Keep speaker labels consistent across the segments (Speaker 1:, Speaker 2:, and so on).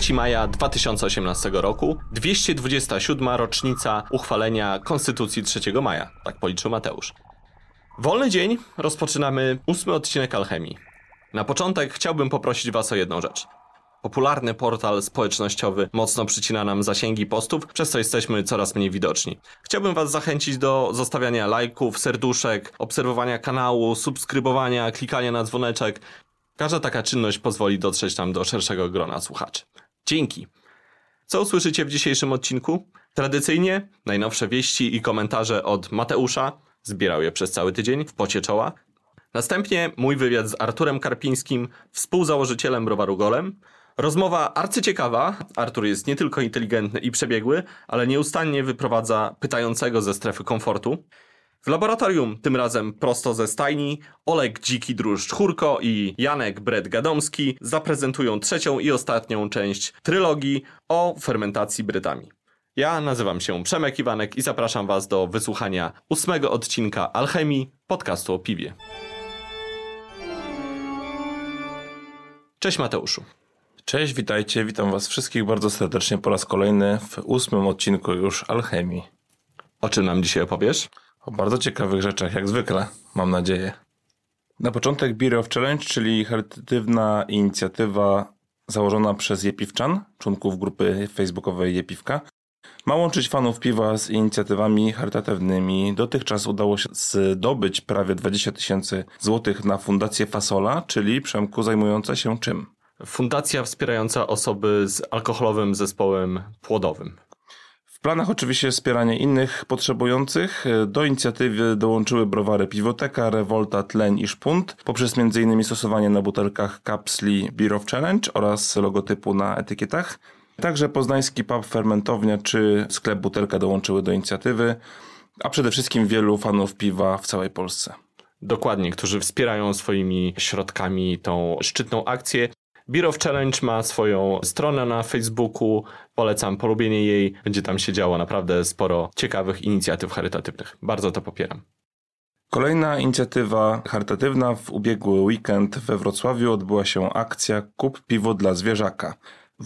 Speaker 1: 3 maja 2018 roku, 227. rocznica uchwalenia Konstytucji 3 maja, tak policzył Mateusz. Wolny dzień rozpoczynamy ósmy odcinek Alchemii. Na początek chciałbym poprosić Was o jedną rzecz. Popularny portal społecznościowy mocno przycina nam zasięgi postów, przez co jesteśmy coraz mniej widoczni. Chciałbym Was zachęcić do zostawiania lajków, serduszek, obserwowania kanału, subskrybowania, klikania na dzwoneczek. Każda taka czynność pozwoli dotrzeć nam do szerszego grona słuchaczy. Dzięki! Co usłyszycie w dzisiejszym odcinku? Tradycyjnie najnowsze wieści i komentarze od Mateusza, zbierał je przez cały tydzień w pocie czoła. Następnie mój wywiad z Arturem Karpińskim, współzałożycielem browaru Golem. Rozmowa arcyciekawa. Artur jest nie tylko inteligentny i przebiegły, ale nieustannie wyprowadza pytającego ze strefy komfortu. W laboratorium, tym razem prosto ze stajni, Olek Dziki Chórko i Janek Bret Gadomski zaprezentują trzecią i ostatnią część trylogii o fermentacji brytami. Ja nazywam się Przemek Iwanek i zapraszam Was do wysłuchania ósmego odcinka Alchemii, podcastu o piwie. Cześć Mateuszu.
Speaker 2: Cześć, witajcie, witam was wszystkich bardzo serdecznie po raz kolejny w ósmym odcinku już Alchemii.
Speaker 1: O czym nam dzisiaj opowiesz?
Speaker 2: O bardzo ciekawych rzeczach, jak zwykle, mam nadzieję. Na początek Beer of Challenge, czyli charytatywna inicjatywa założona przez Jepiwczan, członków grupy facebookowej Jepiwka. Ma łączyć fanów piwa z inicjatywami charytatywnymi. Dotychczas udało się zdobyć prawie 20 tysięcy złotych na Fundację Fasola, czyli Przemku zajmująca się czym?
Speaker 1: Fundacja wspierająca osoby z alkoholowym zespołem płodowym.
Speaker 2: Planach oczywiście wspieranie innych potrzebujących. Do inicjatywy dołączyły browary Piwoteka, Revolta, Tleń i Szpunt, poprzez m.in. stosowanie na butelkach kapsli Beer of Challenge oraz logotypu na etykietach. Także poznański pub Fermentownia czy sklep Butelka dołączyły do inicjatywy, a przede wszystkim wielu fanów piwa w całej Polsce.
Speaker 1: Dokładnie, którzy wspierają swoimi środkami tą szczytną akcję. Beer of Challenge ma swoją stronę na Facebooku. Polecam polubienie jej. Będzie tam się działo naprawdę sporo ciekawych inicjatyw charytatywnych. Bardzo to popieram.
Speaker 2: Kolejna inicjatywa charytatywna w ubiegły weekend we Wrocławiu odbyła się akcja Kup piwo dla zwierzaka.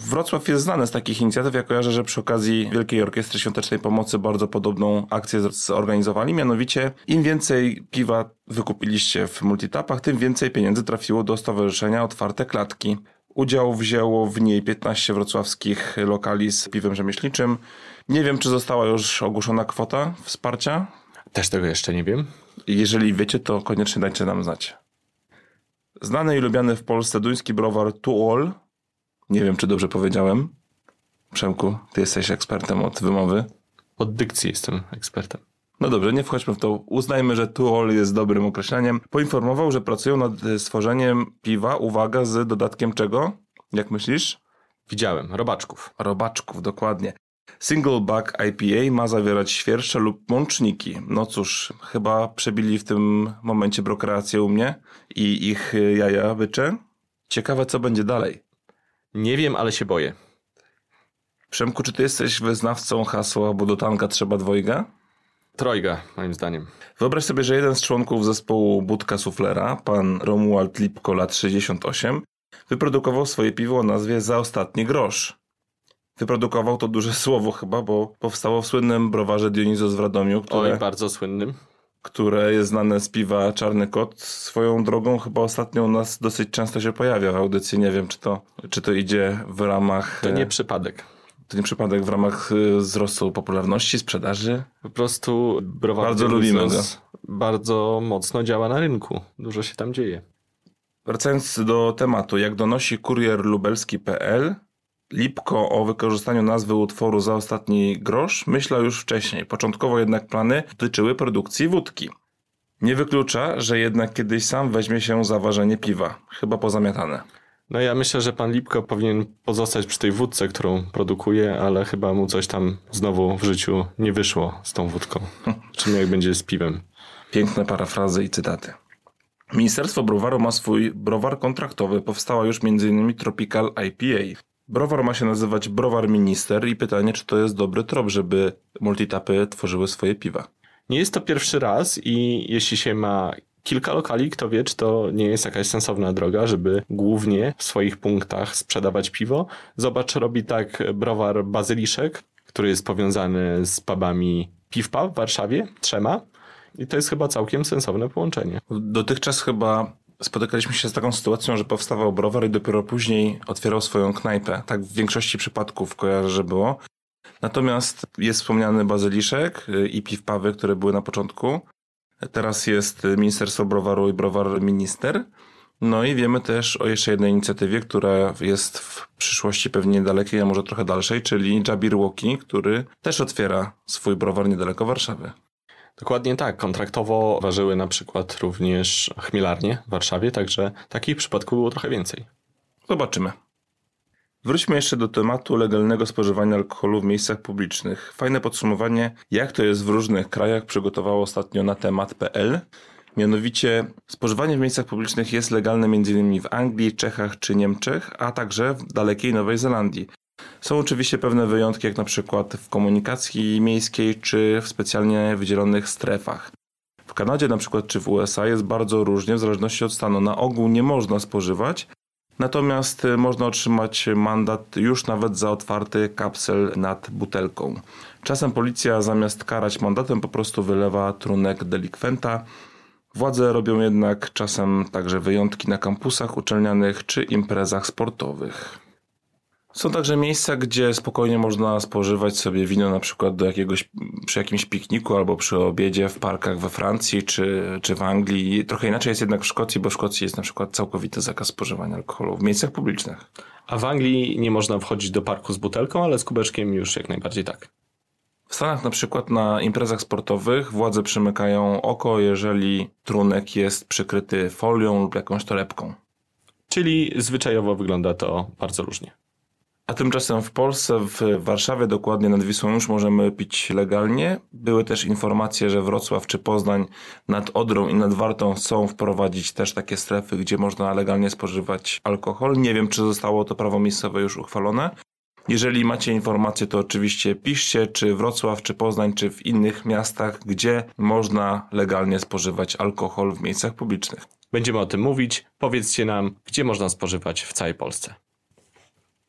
Speaker 2: Wrocław jest znany z takich inicjatyw. Ja kojarzę, że przy okazji Wielkiej Orkiestry Świątecznej Pomocy bardzo podobną akcję zorganizowali. Mianowicie, im więcej piwa wykupiliście w multitapach, tym więcej pieniędzy trafiło do Stowarzyszenia Otwarte Klatki. Udział wzięło w niej 15 wrocławskich lokali z piwem rzemieślniczym. Nie wiem, czy została już ogłoszona kwota wsparcia.
Speaker 1: Też tego jeszcze nie wiem.
Speaker 2: Jeżeli wiecie, to koniecznie dajcie nam znać. Znany i lubiany w Polsce duński browar All nie wiem, czy dobrze powiedziałem. Przemku, ty jesteś ekspertem od wymowy.
Speaker 1: Od dykcji jestem ekspertem.
Speaker 2: No dobrze, nie wchodźmy w to. Uznajmy, że Tuol jest dobrym określeniem. Poinformował, że pracują nad stworzeniem piwa, uwaga, z dodatkiem czego? Jak myślisz?
Speaker 1: Widziałem, robaczków.
Speaker 2: Robaczków, dokładnie. Single Back IPA ma zawierać świerszcze lub mączniki. No cóż, chyba przebili w tym momencie brokreację u mnie i ich jaja bycze. Ciekawe, co będzie dalej.
Speaker 1: Nie wiem, ale się boję.
Speaker 2: Przemku, czy ty jesteś wyznawcą hasła, bo do tanka trzeba dwojga?
Speaker 1: Trojga, moim zdaniem.
Speaker 2: Wyobraź sobie, że jeden z członków zespołu Budka Suflera, pan Romuald Lipko, lat 68, wyprodukował swoje piwo o nazwie Za ostatni grosz. Wyprodukował to duże słowo chyba, bo powstało w słynnym browarze Dionizos w Radomiu,
Speaker 1: które... Oj, bardzo słynnym
Speaker 2: które jest znane z piwa Czarny Kot. Swoją drogą chyba ostatnio u nas dosyć często się pojawia w audycji. Nie wiem, czy to, czy to idzie w ramach...
Speaker 1: To nie przypadek.
Speaker 2: To nie przypadek w ramach y, wzrostu popularności, sprzedaży?
Speaker 1: Po prostu browar
Speaker 2: Bardzo lubimy go.
Speaker 1: Bardzo mocno działa na rynku. Dużo się tam dzieje.
Speaker 2: Wracając do tematu, jak donosi kurier lubelski.pl, Lipko o wykorzystaniu nazwy utworu za ostatni grosz myślał już wcześniej. Początkowo jednak plany dotyczyły produkcji wódki. Nie wyklucza, że jednak kiedyś sam weźmie się za ważenie piwa. Chyba pozamiatane.
Speaker 1: No ja myślę, że pan Lipko powinien pozostać przy tej wódce, którą produkuje, ale chyba mu coś tam znowu w życiu nie wyszło z tą wódką. Czym jak będzie z piwem.
Speaker 2: Piękne parafrazy i cytaty. Ministerstwo Browaru ma swój browar kontraktowy. Powstała już m.in. Tropical IPA. Browar ma się nazywać Browar Minister i pytanie, czy to jest dobry trop, żeby multitapy tworzyły swoje piwa.
Speaker 1: Nie jest to pierwszy raz i jeśli się ma kilka lokali, kto wie, czy to nie jest jakaś sensowna droga, żeby głównie w swoich punktach sprzedawać piwo. Zobacz, robi tak browar Bazyliszek, który jest powiązany z pubami Piwpa w Warszawie, trzema. I to jest chyba całkiem sensowne połączenie.
Speaker 2: Dotychczas chyba spotykaliśmy się z taką sytuacją, że powstawał browar i dopiero później otwierał swoją knajpę. Tak w większości przypadków kojarzę, że było. Natomiast jest wspomniany bazyliszek y, i piwpawy, które były na początku. Teraz jest Ministerstwo Browaru i Browar Minister. No i wiemy też o jeszcze jednej inicjatywie, która jest w przyszłości pewnie niedalekiej, a może trochę dalszej, czyli Jabir Łoki, który też otwiera swój browar niedaleko Warszawy.
Speaker 1: Dokładnie tak. Kontraktowo ważyły na przykład również chmielarnie w Warszawie, także takich przypadków było trochę więcej.
Speaker 2: Zobaczymy. Wróćmy jeszcze do tematu legalnego spożywania alkoholu w miejscach publicznych. Fajne podsumowanie, jak to jest w różnych krajach, przygotowało ostatnio na temat.pl. Mianowicie spożywanie w miejscach publicznych jest legalne m.in. w Anglii, Czechach czy Niemczech, a także w dalekiej Nowej Zelandii. Są oczywiście pewne wyjątki, jak na przykład w komunikacji miejskiej czy w specjalnie wydzielonych strefach. W Kanadzie na przykład czy w USA jest bardzo różnie w zależności od stanu. Na ogół nie można spożywać, natomiast można otrzymać mandat już nawet za otwarty kapsel nad butelką. Czasem policja zamiast karać mandatem po prostu wylewa trunek delikwenta. Władze robią jednak czasem także wyjątki na kampusach uczelnianych czy imprezach sportowych. Są także miejsca, gdzie spokojnie można spożywać sobie wino na przykład do jakiegoś, przy jakimś pikniku albo przy obiedzie w parkach we Francji czy, czy w Anglii. Trochę inaczej jest jednak w Szkocji, bo w Szkocji jest na przykład całkowity zakaz spożywania alkoholu w miejscach publicznych.
Speaker 1: A w Anglii nie można wchodzić do parku z butelką, ale z kubeczkiem już jak najbardziej tak.
Speaker 2: W Stanach na przykład na imprezach sportowych władze przymykają oko, jeżeli trunek jest przykryty folią lub jakąś torebką.
Speaker 1: Czyli zwyczajowo wygląda to bardzo różnie.
Speaker 2: A tymczasem w Polsce, w Warszawie dokładnie nad Wisłą już możemy pić legalnie. Były też informacje, że Wrocław czy Poznań nad Odrą i nad Wartą chcą wprowadzić też takie strefy, gdzie można legalnie spożywać alkohol. Nie wiem, czy zostało to prawo miejscowe już uchwalone. Jeżeli macie informacje, to oczywiście piszcie, czy Wrocław, czy Poznań, czy w innych miastach, gdzie można legalnie spożywać alkohol w miejscach publicznych.
Speaker 1: Będziemy o tym mówić. Powiedzcie nam, gdzie można spożywać w całej Polsce.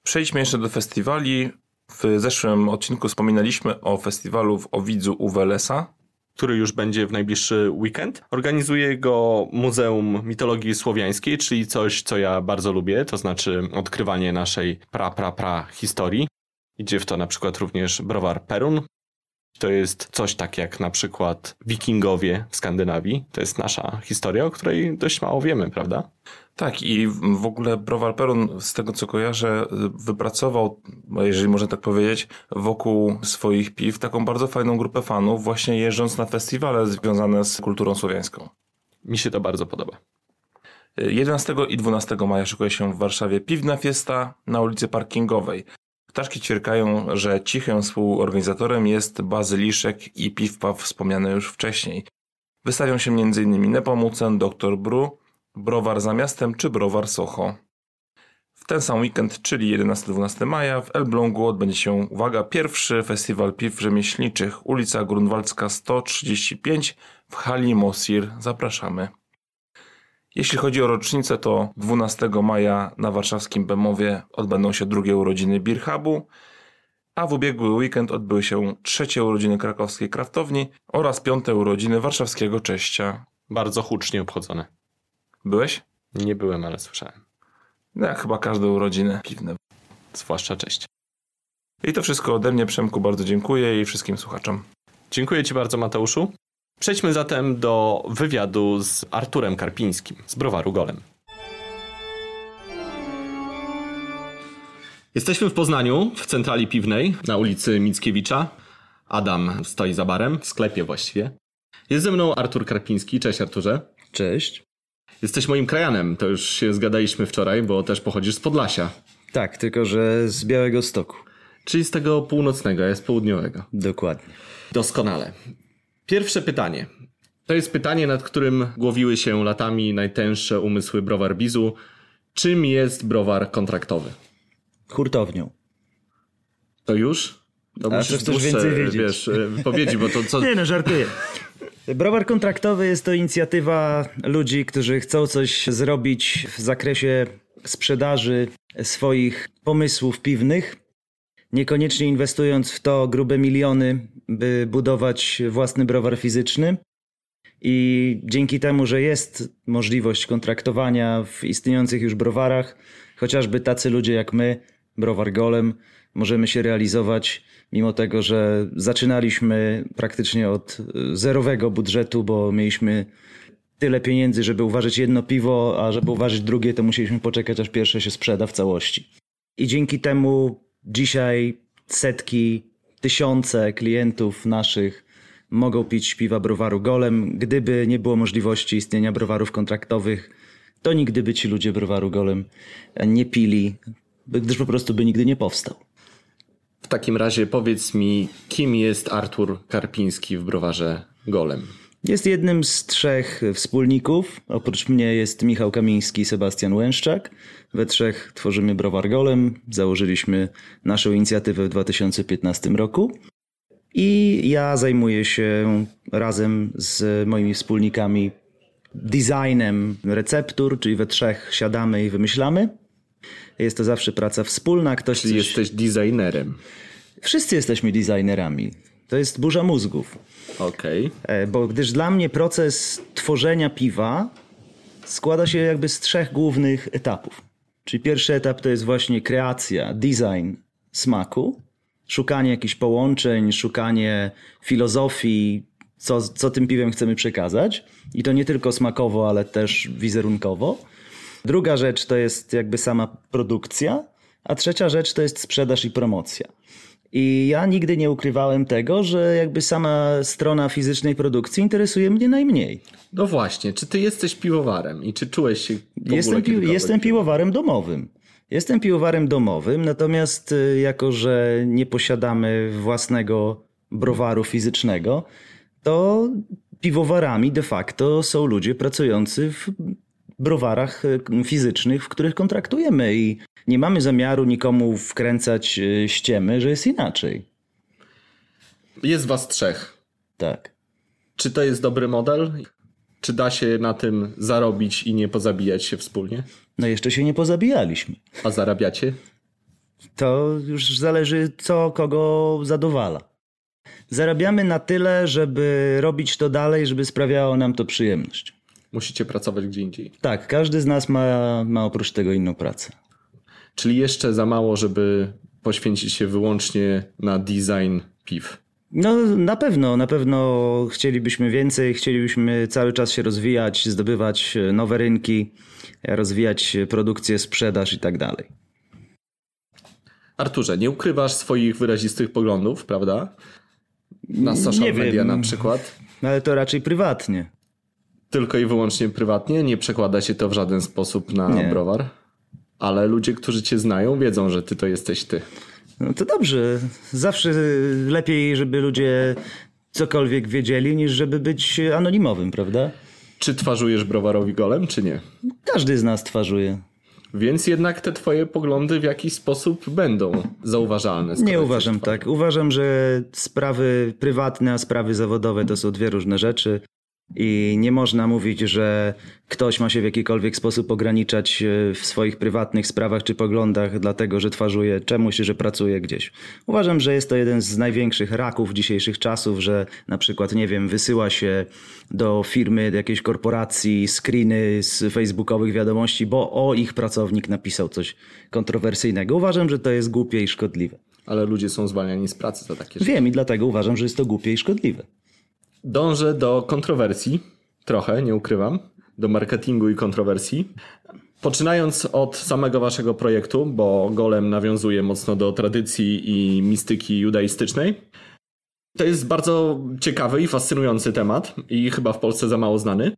Speaker 2: Przejdźmy jeszcze do festiwali. W zeszłym odcinku wspominaliśmy o festiwalu w Owidzu u Welesa.
Speaker 1: który już będzie w najbliższy weekend. Organizuje go Muzeum Mitologii Słowiańskiej, czyli coś, co ja bardzo lubię, to znaczy odkrywanie naszej pra, pra, pra historii. Idzie w to na przykład również browar Perun. To jest coś tak jak na przykład wikingowie w Skandynawii. To jest nasza historia, o której dość mało wiemy, prawda?
Speaker 2: Tak, i w ogóle Browar Perun, z tego co kojarzę, wypracował, jeżeli można tak powiedzieć, wokół swoich piw taką bardzo fajną grupę fanów, właśnie jeżdżąc na festiwale związane z kulturą słowiańską.
Speaker 1: Mi się to bardzo podoba.
Speaker 2: 11 i 12 maja szykuje się w Warszawie piwna fiesta na ulicy Parkingowej. Ptaszki ćwierkają, że cichym współorganizatorem jest Bazyliszek i Piwpaw wspomniane już wcześniej. Wystawią się m.in. Nepomucen, Dr. Bru, Browar za miastem czy Browar Soho. W ten sam weekend, czyli 11-12 maja, w Elblągu odbędzie się, uwaga, pierwszy festiwal piw rzemieślniczych, ulica Grunwaldzka 135 w hali Mosir. Zapraszamy. Jeśli chodzi o rocznicę, to 12 maja na warszawskim Bemowie odbędą się drugie urodziny Birhabu, a w ubiegły weekend odbyły się trzecie urodziny krakowskiej kraftowni oraz piąte urodziny warszawskiego Cześcia.
Speaker 1: Bardzo hucznie obchodzone.
Speaker 2: Byłeś?
Speaker 1: Nie byłem, ale słyszałem.
Speaker 2: No, jak chyba każde urodziny piwne.
Speaker 1: Zwłaszcza cześć.
Speaker 2: I to wszystko ode mnie, Przemku, bardzo dziękuję i wszystkim słuchaczom.
Speaker 1: Dziękuję Ci bardzo, Mateuszu. Przejdźmy zatem do wywiadu z Arturem Karpińskim z browaru Golem. Jesteśmy w Poznaniu, w centrali piwnej, na ulicy Mickiewicza. Adam stoi za barem, w sklepie właściwie. Jest ze mną Artur Karpiński. Cześć Arturze.
Speaker 3: Cześć.
Speaker 1: Jesteś moim krajanem, to już się zgadaliśmy wczoraj, bo też pochodzisz z Podlasia.
Speaker 3: Tak, tylko że z Białego Stoku.
Speaker 1: Czyli z tego północnego, ja z południowego.
Speaker 3: Dokładnie.
Speaker 1: Doskonale. Pierwsze pytanie. To jest pytanie, nad którym głowiły się latami najtęższe umysły browar Bizu. Czym jest browar kontraktowy?
Speaker 3: Hurtownią.
Speaker 1: To już? To
Speaker 3: A
Speaker 1: musisz
Speaker 3: chcesz
Speaker 1: dłuższe,
Speaker 3: więcej wiedzieć.
Speaker 1: wiesz, wypowiedzi, bo to co...
Speaker 3: Nie no, żartuję. Browar kontraktowy jest to inicjatywa ludzi, którzy chcą coś zrobić w zakresie sprzedaży swoich pomysłów piwnych, niekoniecznie inwestując w to grube miliony, by budować własny browar fizyczny. I dzięki temu, że jest możliwość kontraktowania w istniejących już browarach, chociażby tacy ludzie jak my, browar Golem, możemy się realizować, mimo tego, że zaczynaliśmy praktycznie od zerowego budżetu, bo mieliśmy tyle pieniędzy, żeby uważać jedno piwo, a żeby uważać drugie, to musieliśmy poczekać, aż pierwsze się sprzeda w całości. I dzięki temu dzisiaj setki, tysiące klientów naszych mogą pić piwa browaru Golem. Gdyby nie było możliwości istnienia browarów kontraktowych, to nigdy by ci ludzie browaru Golem nie pili, gdyż po prostu by nigdy nie powstał.
Speaker 1: W takim razie powiedz mi, kim jest Artur Karpiński w browarze Golem?
Speaker 3: Jest jednym z trzech wspólników. Oprócz mnie jest Michał Kamiński i Sebastian Łęszczak. We trzech tworzymy Browar Golem. Założyliśmy naszą inicjatywę w 2015 roku. I ja zajmuję się razem z moimi wspólnikami designem receptur, czyli we trzech siadamy i wymyślamy. Jest to zawsze praca wspólna. Ktoś
Speaker 1: Czyli
Speaker 3: coś...
Speaker 1: jesteś designerem.
Speaker 3: Wszyscy jesteśmy designerami. To jest burza mózgów.
Speaker 1: Okej.
Speaker 3: E, Bo gdyż dla mnie proces tworzenia piwa składa się jakby z trzech głównych etapów. Czyli pierwszy etap to jest właśnie kreacja, design smaku, szukanie jakichś połączeń, szukanie filozofii, co, co tym piwem chcemy przekazać. I to nie tylko smakowo, ale też wizerunkowo. Druga rzecz to jest jakby sama produkcja, a trzecia rzecz to jest sprzedaż i promocja. I ja nigdy nie ukrywałem tego, że jakby sama strona fizycznej produkcji interesuje mnie najmniej.
Speaker 1: No właśnie, czy ty jesteś piwowarem i czy czułeś się w
Speaker 3: Jestem, pi- jestem
Speaker 1: piwowarem?
Speaker 3: piwowarem domowym. Jestem piwowarem domowym, natomiast y, jako, że nie posiadamy własnego browaru fizycznego, to piwowarami de facto są ludzie pracujący w browarach y, fizycznych, w których kontraktujemy i nie mamy zamiaru nikomu wkręcać y, ściemy, że jest inaczej.
Speaker 1: Jest was trzech.
Speaker 3: Tak.
Speaker 1: Czy to jest dobry model? Czy da się na tym zarobić i nie pozabijać się wspólnie?
Speaker 3: No jeszcze się nie pozabijaliśmy.
Speaker 1: A zarabiacie?
Speaker 3: To już zależy, co kogo zadowala. Zarabiamy na tyle, żeby robić to dalej, żeby sprawiało nam to przyjemność.
Speaker 1: Musicie pracować gdzie indziej.
Speaker 3: Tak, każdy z nas ma, ma oprócz tego inną pracę.
Speaker 1: Czyli jeszcze za mało, żeby poświęcić się wyłącznie na design piw.
Speaker 3: No na pewno, na pewno chcielibyśmy więcej, chcielibyśmy cały czas się rozwijać, zdobywać nowe rynki, rozwijać produkcję, sprzedaż i tak dalej.
Speaker 1: Arturze, nie ukrywasz swoich wyrazistych poglądów, prawda? Na social
Speaker 3: Nie wiem.
Speaker 1: media na przykład.
Speaker 3: No, Ale to raczej prywatnie.
Speaker 1: Tylko i wyłącznie prywatnie, nie przekłada się to w żaden sposób na
Speaker 3: Nie.
Speaker 1: browar. Ale ludzie, którzy cię znają, wiedzą, że ty to jesteś ty.
Speaker 3: No to dobrze. Zawsze lepiej, żeby ludzie cokolwiek wiedzieli, niż żeby być anonimowym, prawda?
Speaker 1: Czy twarzujesz browarowi golem, czy nie?
Speaker 3: Każdy z nas twarzuje.
Speaker 1: Więc jednak te twoje poglądy w jakiś sposób będą zauważalne.
Speaker 3: Nie uważam tak. Uważam, że sprawy prywatne, a sprawy zawodowe to są dwie różne rzeczy. I nie można mówić, że ktoś ma się w jakikolwiek sposób ograniczać e, w swoich prywatnych sprawach czy poglądach, dlatego że twarzuje czemuś, że pracuje gdzieś. Uważam, że jest to jeden z największych raków dzisiejszych czasów, że na przykład, nie wiem, wysyła się do firmy, do jakiejś korporacji screeny z facebookowych wiadomości, bo o ich pracownik napisał coś kontrowersyjnego. Uważam, że to jest głupie i szkodliwe.
Speaker 1: Ale ludzie są zwalniani z pracy za takie rzeczy.
Speaker 3: Wiem i dlatego uważam, że jest to głupie i szkodliwe.
Speaker 1: Dążę do kontrowersji, trochę, nie ukrywam, do marketingu i kontrowersji. Poczynając od samego waszego projektu, bo Golem nawiązuje mocno do tradycji i mistyki judaistycznej. To jest bardzo ciekawy i fascynujący temat i chyba w Polsce za mało znany.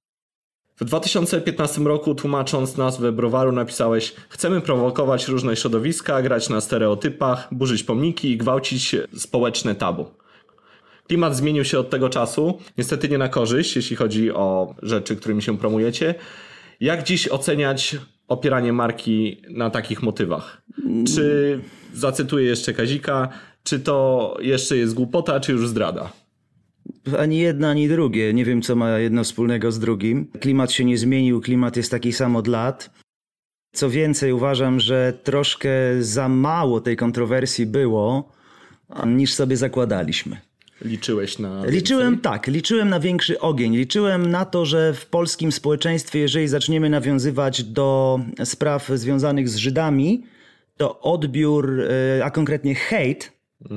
Speaker 1: W 2015 roku, tłumacząc nazwę browaru, napisałeś: Chcemy prowokować różne środowiska, grać na stereotypach, burzyć pomniki i gwałcić społeczne tabu. Klimat zmienił się od tego czasu, niestety nie na korzyść, jeśli chodzi o rzeczy, którymi się promujecie. Jak dziś oceniać opieranie marki na takich motywach? Czy, zacytuję jeszcze Kazika, czy to jeszcze jest głupota, czy już zdrada?
Speaker 3: Ani jedno, ani drugie. Nie wiem, co ma jedno wspólnego z drugim. Klimat się nie zmienił, klimat jest taki sam od lat. Co więcej, uważam, że troszkę za mało tej kontrowersji było, niż sobie zakładaliśmy.
Speaker 1: Liczyłeś na.
Speaker 3: Liczyłem
Speaker 1: więcej?
Speaker 3: tak, liczyłem na większy ogień. Liczyłem na to, że w polskim społeczeństwie, jeżeli zaczniemy nawiązywać do spraw związanych z Żydami, to odbiór, e, a konkretnie hejt,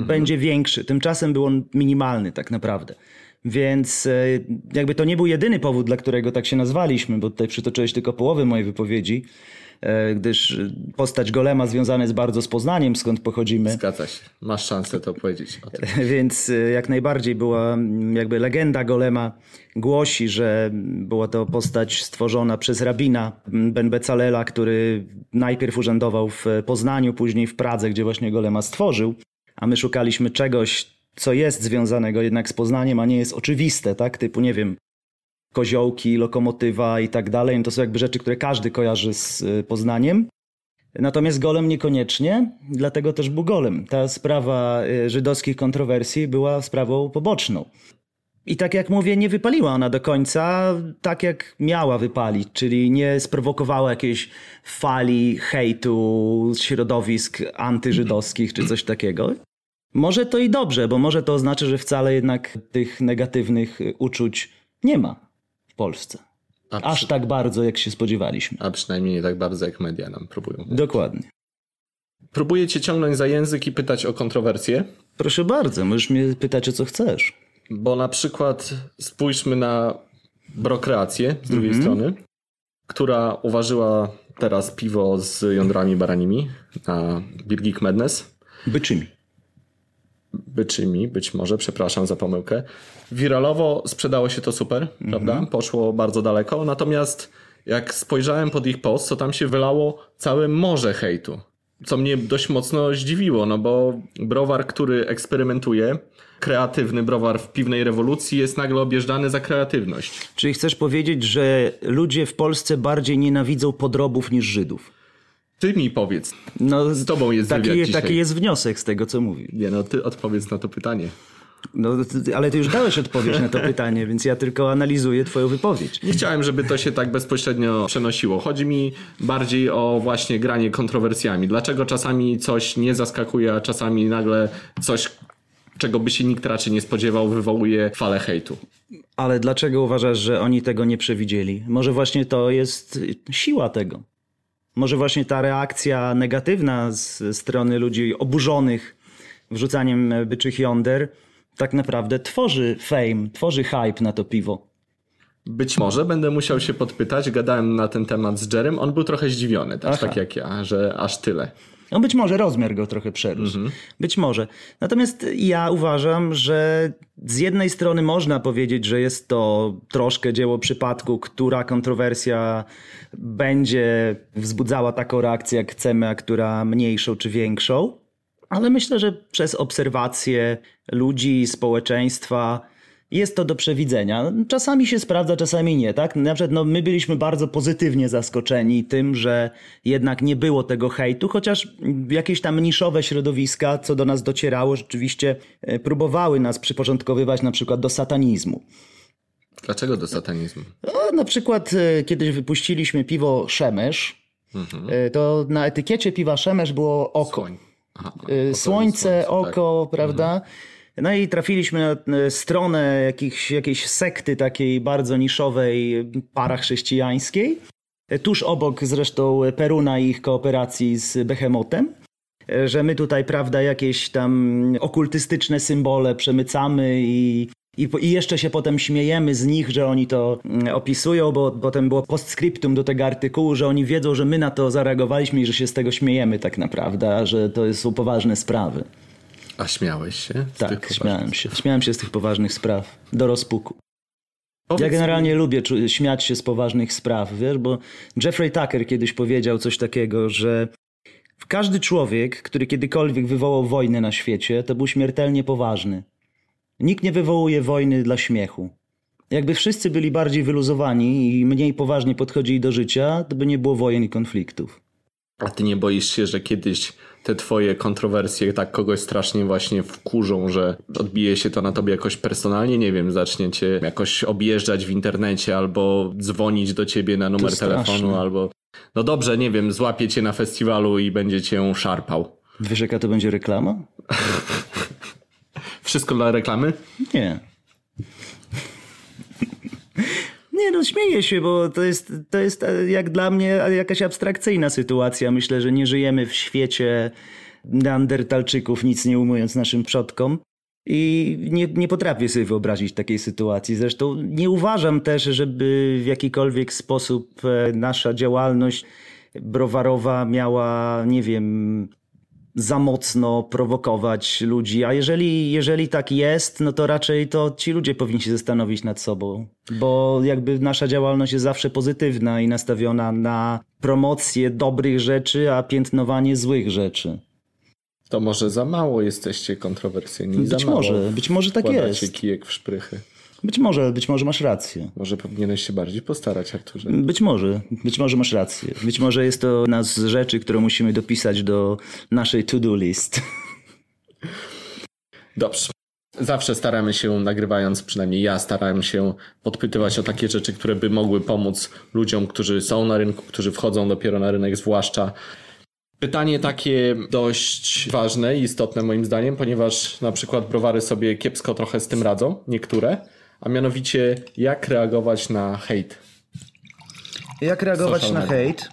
Speaker 3: będzie większy. Tymczasem był on minimalny tak naprawdę. Więc e, jakby to nie był jedyny powód, dla którego tak się nazwaliśmy, bo tutaj przytoczyłeś tylko połowę mojej wypowiedzi, gdyż postać Golema związana jest bardzo z Poznaniem, skąd pochodzimy.
Speaker 1: Zgadza się. Masz szansę to powiedzieć.
Speaker 3: Więc y, jak najbardziej była jakby legenda Golema głosi, że była to postać stworzona przez rabina Ben Becalela, który najpierw urzędował w Poznaniu, później w Pradze, gdzie właśnie Golema stworzył, a my szukaliśmy czegoś, co jest związanego jednak z Poznaniem, a nie jest oczywiste, tak? Typu, nie wiem, koziołki, lokomotywa i tak dalej. No To są jakby rzeczy, które każdy kojarzy z y, Poznaniem. Natomiast golem niekoniecznie, dlatego też był golem. Ta sprawa y, żydowskich kontrowersji była sprawą poboczną. I tak jak mówię, nie wypaliła ona do końca tak, jak miała wypalić, czyli nie sprowokowała jakiejś fali hejtu środowisk antyżydowskich czy coś takiego. Może to i dobrze, bo może to oznacza, że wcale jednak tych negatywnych y, uczuć nie ma w Polsce.
Speaker 1: A,
Speaker 3: Aż
Speaker 1: przy,
Speaker 3: tak bardzo, jak się spodziewaliśmy.
Speaker 1: a przynajmniej nie tak bardzo, jak media nam próbują.
Speaker 3: Dokładnie.
Speaker 1: Próbuję cię ciągnąć za język i pytać o kontrowersje,
Speaker 3: Proszę bardzo, możesz mnie pytać o co chcesz.
Speaker 1: bo na przykład spójrzmy na Brokreację z drugiej strony, która uważyła teraz piwo z jądrami baranimi na Birgit Madness.
Speaker 3: Byczymi.
Speaker 1: Byczymi, być może, przepraszam za pomyłkę. Wiralowo sprzedało się to super, prawda? Poszło bardzo daleko, natomiast jak spojrzałem pod ich post, to tam się wylało całe morze hejtu. Co mnie dość mocno zdziwiło, no bo browar, który eksperymentuje, kreatywny browar w piwnej rewolucji jest nagle objeżdżany za kreatywność.
Speaker 3: Czyli chcesz powiedzieć, że ludzie w Polsce bardziej nienawidzą podrobów niż Żydów?
Speaker 1: Ty mi powiedz,
Speaker 3: No,
Speaker 1: z tobą jest wywiad
Speaker 3: taki,
Speaker 1: dzisiaj.
Speaker 3: taki jest wniosek z tego, co mówi.
Speaker 1: Nie no, ty odpowiedz na to pytanie.
Speaker 3: No, ale ty już dałeś odpowiedź na to pytanie, więc ja tylko analizuję twoją wypowiedź.
Speaker 1: Nie chciałem, żeby to się tak bezpośrednio przenosiło. Chodzi mi bardziej o właśnie granie kontrowersjami. Dlaczego czasami coś nie zaskakuje, a czasami nagle coś, czego by się nikt raczej nie spodziewał, wywołuje falę hejtu.
Speaker 3: Ale dlaczego uważasz, że oni tego nie przewidzieli? Może właśnie to jest siła tego. Może właśnie ta reakcja negatywna z strony ludzi oburzonych wrzucaniem byczych jąder tak naprawdę tworzy fame, tworzy hype na to piwo.
Speaker 1: Być może będę musiał się podpytać, gadałem na ten temat z Jerem, on był trochę zdziwiony, też
Speaker 3: Aha.
Speaker 1: tak jak ja, że aż tyle.
Speaker 3: No być może rozmiar go trochę przerósł. Być może. Natomiast ja uważam, że z jednej strony można powiedzieć, że jest to troszkę dzieło przypadku, która kontrowersja będzie wzbudzała taką reakcję, jak chcemy, a która mniejszą czy większą. Ale myślę, że przez obserwacje ludzi, społeczeństwa jest to do przewidzenia. Czasami się sprawdza, czasami nie, tak? Na przykład no, my byliśmy bardzo pozytywnie zaskoczeni tym, że jednak nie było tego hejtu, chociaż jakieś tam niszowe środowiska, co do nas docierało, rzeczywiście e, próbowały nas przyporządkowywać na przykład do satanizmu.
Speaker 1: Dlaczego do satanizmu?
Speaker 3: No, na przykład e, kiedyś wypuściliśmy piwo Szemesz, e, to na etykiecie piwa Szemesz było oko.
Speaker 1: Słoń. Aha, potem
Speaker 3: Słońce,
Speaker 1: tak.
Speaker 3: oko, prawda? No i trafiliśmy na y, stronę jakichś, jakiejś sekty takiej bardzo niszowej, parachrześcijańskiej. Y, Tuż obok zresztą Peruna i ich kooperacji z Behemotem. Y, Że my tutaj, prawda, jakieś tam okultystyczne symbole przemycamy i, i, i jeszcze się potem śmiejemy z nich, że oni to mm, opisują, bo potem było postscriptum do tego artykułu, że oni wiedzą, że my na to zareagowaliśmy i że się z tego śmiejemy tak naprawdę, że to są poważne sprawy.
Speaker 1: A śmiałeś się?
Speaker 3: Tak, śmiałem się. Śmiałem się z tych poważnych spraw. Do rozpuku.
Speaker 1: Powiedz
Speaker 3: Ja
Speaker 1: mi-
Speaker 3: generalnie lubię czu- śmiać się z poważnych spraw, wiesz, bo Jeffrey Tucker kiedyś powiedział coś takiego, że każdy człowiek, który kiedykolwiek wywołał wojnę na świecie, to był śmiertelnie poważny. Nikt nie wywołuje wojny dla śmiechu. Jakby wszyscy byli bardziej wyluzowani i mniej poważnie podchodzili do życia, to by nie było wojen i konfliktów.
Speaker 1: A ty nie boisz się, że kiedyś te twoje kontrowersje tak kogoś strasznie właśnie wkurzą, że odbije się to na tobie jakoś personalnie, nie wiem, zacznie cię jakoś objeżdżać w internecie albo dzwonić do ciebie na numer telefonu albo no dobrze, nie wiem, złapie cię na festiwalu i będzie cię szarpał.
Speaker 3: Wiesz, jaka to będzie reklama?
Speaker 1: Wszystko dla reklamy?
Speaker 3: Nie. Nie no, śmieję się, bo to jest, to jest e, jak dla mnie jakaś abstrakcyjna sytuacja. Myślę, że nie żyjemy w świecie neandertalczyków, nic nie umując naszym przodkom. I nie, nie potrafię sobie wyobrazić takiej sytuacji. Zresztą nie uważam też, żeby w jakikolwiek sposób e, nasza działalność browarowa miała, nie wiem, za mocno prowokować ludzi. A jeżeli, jeżeli tak jest, no to raczej to ci ludzie powinni się zastanowić nad sobą. Bo jakby nasza działalność jest zawsze pozytywna i nastawiona na promocję dobrych rzeczy, a piętnowanie złych rzeczy.
Speaker 1: To może za mało jesteście kontrowersyjni.
Speaker 3: Być
Speaker 1: za mało
Speaker 3: może, być może tak jest.
Speaker 1: kijek w szprychy.
Speaker 3: Być może, być może masz rację.
Speaker 1: Może powinieneś się bardziej postarać, Arturze.
Speaker 3: Być może, być może masz rację. Być może jest to jedna z rzeczy, które musimy dopisać do naszej to-do list.
Speaker 1: Dobrze. Zawsze staramy się, nagrywając, przynajmniej ja starałem się podpytywać o takie rzeczy, które by mogły pomóc ludziom, którzy są na rynku, którzy wchodzą dopiero na rynek, zwłaszcza. Pytanie takie dość ważne i istotne moim zdaniem, ponieważ na przykład browary sobie kiepsko trochę z tym radzą, niektóre, a mianowicie jak reagować na hejt.
Speaker 3: Jak reagować
Speaker 1: Social
Speaker 3: na hejt?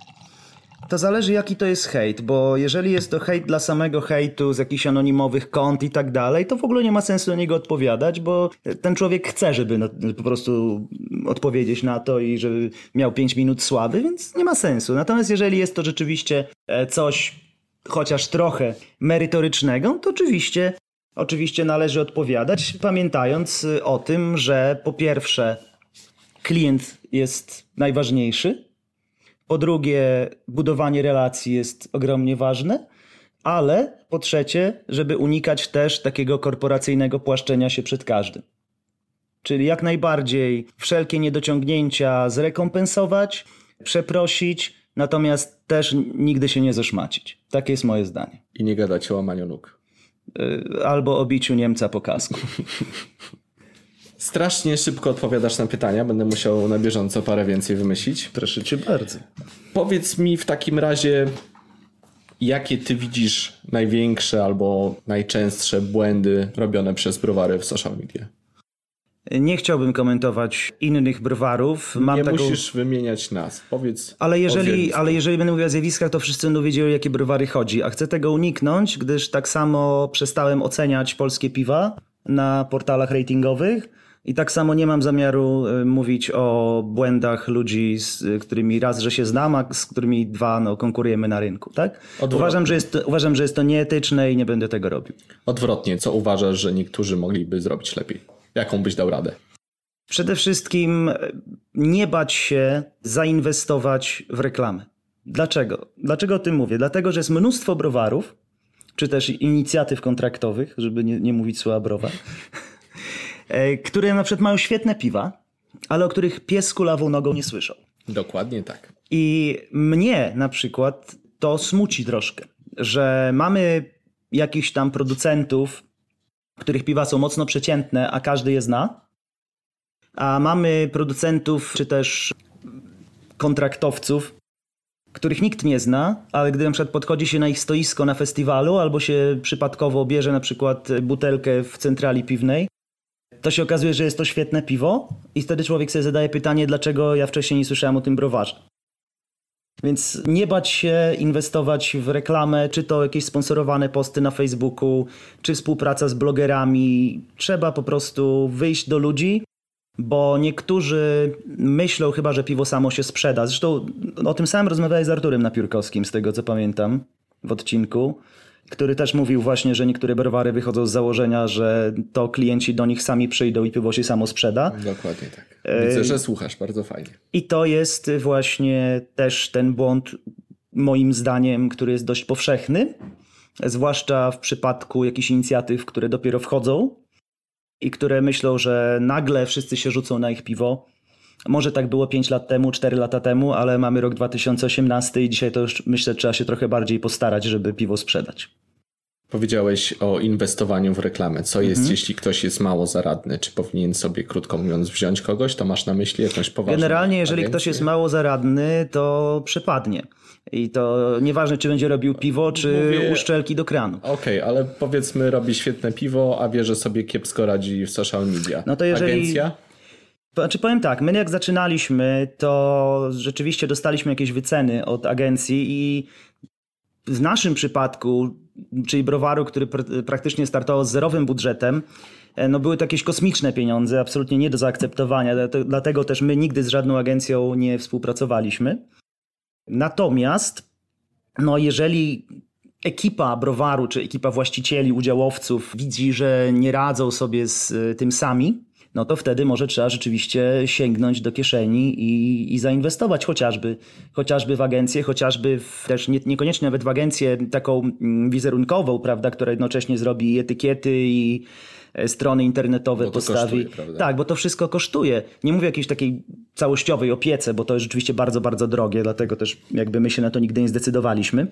Speaker 3: To zależy jaki to jest hejt, bo jeżeli jest to hejt dla samego hejtu z jakichś anonimowych kont i tak dalej, to w ogóle nie ma sensu na niego odpowiadać, bo ten człowiek chce, żeby no, po prostu odpowiedzieć na to i żeby miał 5 minut sławy, więc nie ma sensu. Natomiast jeżeli jest to rzeczywiście e, coś chociaż trochę merytorycznego, to oczywiście, oczywiście należy odpowiadać, pamiętając y, o tym, że po pierwsze klient jest najważniejszy, po drugie, budowanie relacji jest ogromnie ważne, ale po trzecie, żeby unikać też takiego korporacyjnego płaszczenia się przed każdym. Czyli jak najbardziej wszelkie niedociągnięcia zrekompensować, przeprosić, natomiast też nigdy się nie zeszmacić. Takie jest moje zdanie.
Speaker 1: I nie gadać o łamaniu nóg.
Speaker 3: Y, Albo o biciu Niemca po kasku.
Speaker 1: Strasznie szybko odpowiadasz na pytania, będę musiał na bieżąco parę więcej wymyślić.
Speaker 3: Proszę cię bardzo.
Speaker 1: Powiedz mi w takim razie, jakie ty widzisz największe albo najczęstsze błędy robione przez browary w social media?
Speaker 3: Nie chciałbym komentować innych browarów. Mam
Speaker 1: nie
Speaker 3: taką...
Speaker 1: musisz wymieniać nas. Powiedz.
Speaker 3: Ale jeżeli, ale jeżeli będę mówił o zjawiskach, to wszyscy będą wiedzieli, o jakie browary chodzi. A chcę tego uniknąć, gdyż tak samo przestałem oceniać polskie piwa na portalach ratingowych. I tak samo nie mam zamiaru y, mówić o błędach ludzi, z y, którymi raz, że się znam, a z którymi dwa, no, konkurujemy na rynku, tak?
Speaker 1: Odwrotnie.
Speaker 3: Uważam że, jest, uważam, że jest to nieetyczne i nie będę tego robił.
Speaker 1: Odwrotnie, co uważasz, że niektórzy mogliby zrobić lepiej? Jaką byś dał radę?
Speaker 3: Przede wszystkim nie bać się zainwestować w reklamę. Dlaczego? Dlaczego o tym mówię? Dlatego, że jest mnóstwo browarów, czy też inicjatyw kontraktowych, żeby nie, nie mówić słowa browar, e, które na przykład mają świetne piwa, ale o których pies kulawą nogą nie słyszał.
Speaker 1: Dokładnie tak.
Speaker 3: I mnie na przykład to smuci troszkę, że mamy jakichś tam producentów, których piwa są mocno przeciętne, a każdy je zna. A mamy producentów, czy też kontraktowców, których nikt nie zna, ale gdy na przykład podchodzi się na ich stoisko na festiwalu, albo się przypadkowo bierze na przykład butelkę w centrali piwnej, to się okazuje, że jest to świetne piwo i wtedy człowiek sobie zadaje pytanie, dlaczego ja wcześniej nie słyszałem o tym browarze. Więc nie bać się inwestować w reklamę, czy to jakieś sponsorowane posty na Facebooku, czy współpraca z blogerami. Trzeba po prostu wyjść do ludzi, bo niektórzy myślą chyba, że piwo samo się sprzeda. Zresztą o tym samym rozmawiałeś z Arturem Napiórkowskim, z tego co pamiętam w odcinku, który też mówił właśnie, że niektóre browary wychodzą z założenia, że to klienci do nich sami przyjdą i piwo się samo sprzeda.
Speaker 1: Dokładnie tak. Widzę, że słuchasz bardzo fajnie.
Speaker 3: I to jest właśnie też ten błąd, moim zdaniem, który jest dość powszechny, zwłaszcza w przypadku jakichś inicjatyw, które dopiero wchodzą i które myślą, że nagle wszyscy się rzucą na ich piwo, Może tak było 5 lat temu, 4 lata temu, ale mamy rok 2018 i dzisiaj to już myślę, trzeba się trochę bardziej postarać, żeby piwo sprzedać.
Speaker 1: Powiedziałeś o inwestowaniu w reklamę. Co jest, mhm. jeśli ktoś jest mało zaradny? Czy powinien sobie, krótko mówiąc, wziąć kogoś? To masz na myśli jakąś poważną
Speaker 3: Generalnie, jeżeli
Speaker 1: agencję?
Speaker 3: ktoś jest mało zaradny, to przepadnie. I to nieważne, czy będzie robił piwo, czy Mówię... uszczelki do kranu.
Speaker 1: Okej, okay, ale powiedzmy, robi świetne piwo, a wie, że sobie kiepsko radzi w social media. No to jeżeli... Agencja?
Speaker 3: Znaczy powiem tak, my jak zaczynaliśmy, to rzeczywiście dostaliśmy jakieś wyceny od agencji i w naszym przypadku, czyli browaru, który pr praktycznie startował z zerowym budżetem, e, no były to jakieś kosmiczne pieniądze, absolutnie nie do zaakceptowania, dlatego też my nigdy z żadną agencją nie współpracowaliśmy. Natomiast, no jeżeli ekipa browaru, czy ekipa właścicieli, udziałowców widzi, że nie radzą sobie z e, tym sami, no to wtedy może trzeba rzeczywiście sięgnąć do kieszeni i, i zainwestować chociażby, chociażby w agencję, chociażby w, też nie, niekoniecznie nawet w agencję taką mm, wizerunkową, prawda, która jednocześnie zrobi etykiety i e, strony internetowe postawi. Kosztuje, tak, bo to wszystko kosztuje. Nie mówię o jakiejś takiej całościowej opiece, bo to jest rzeczywiście bardzo, bardzo drogie, dlatego też jakby my się na to nigdy nie zdecydowaliśmy.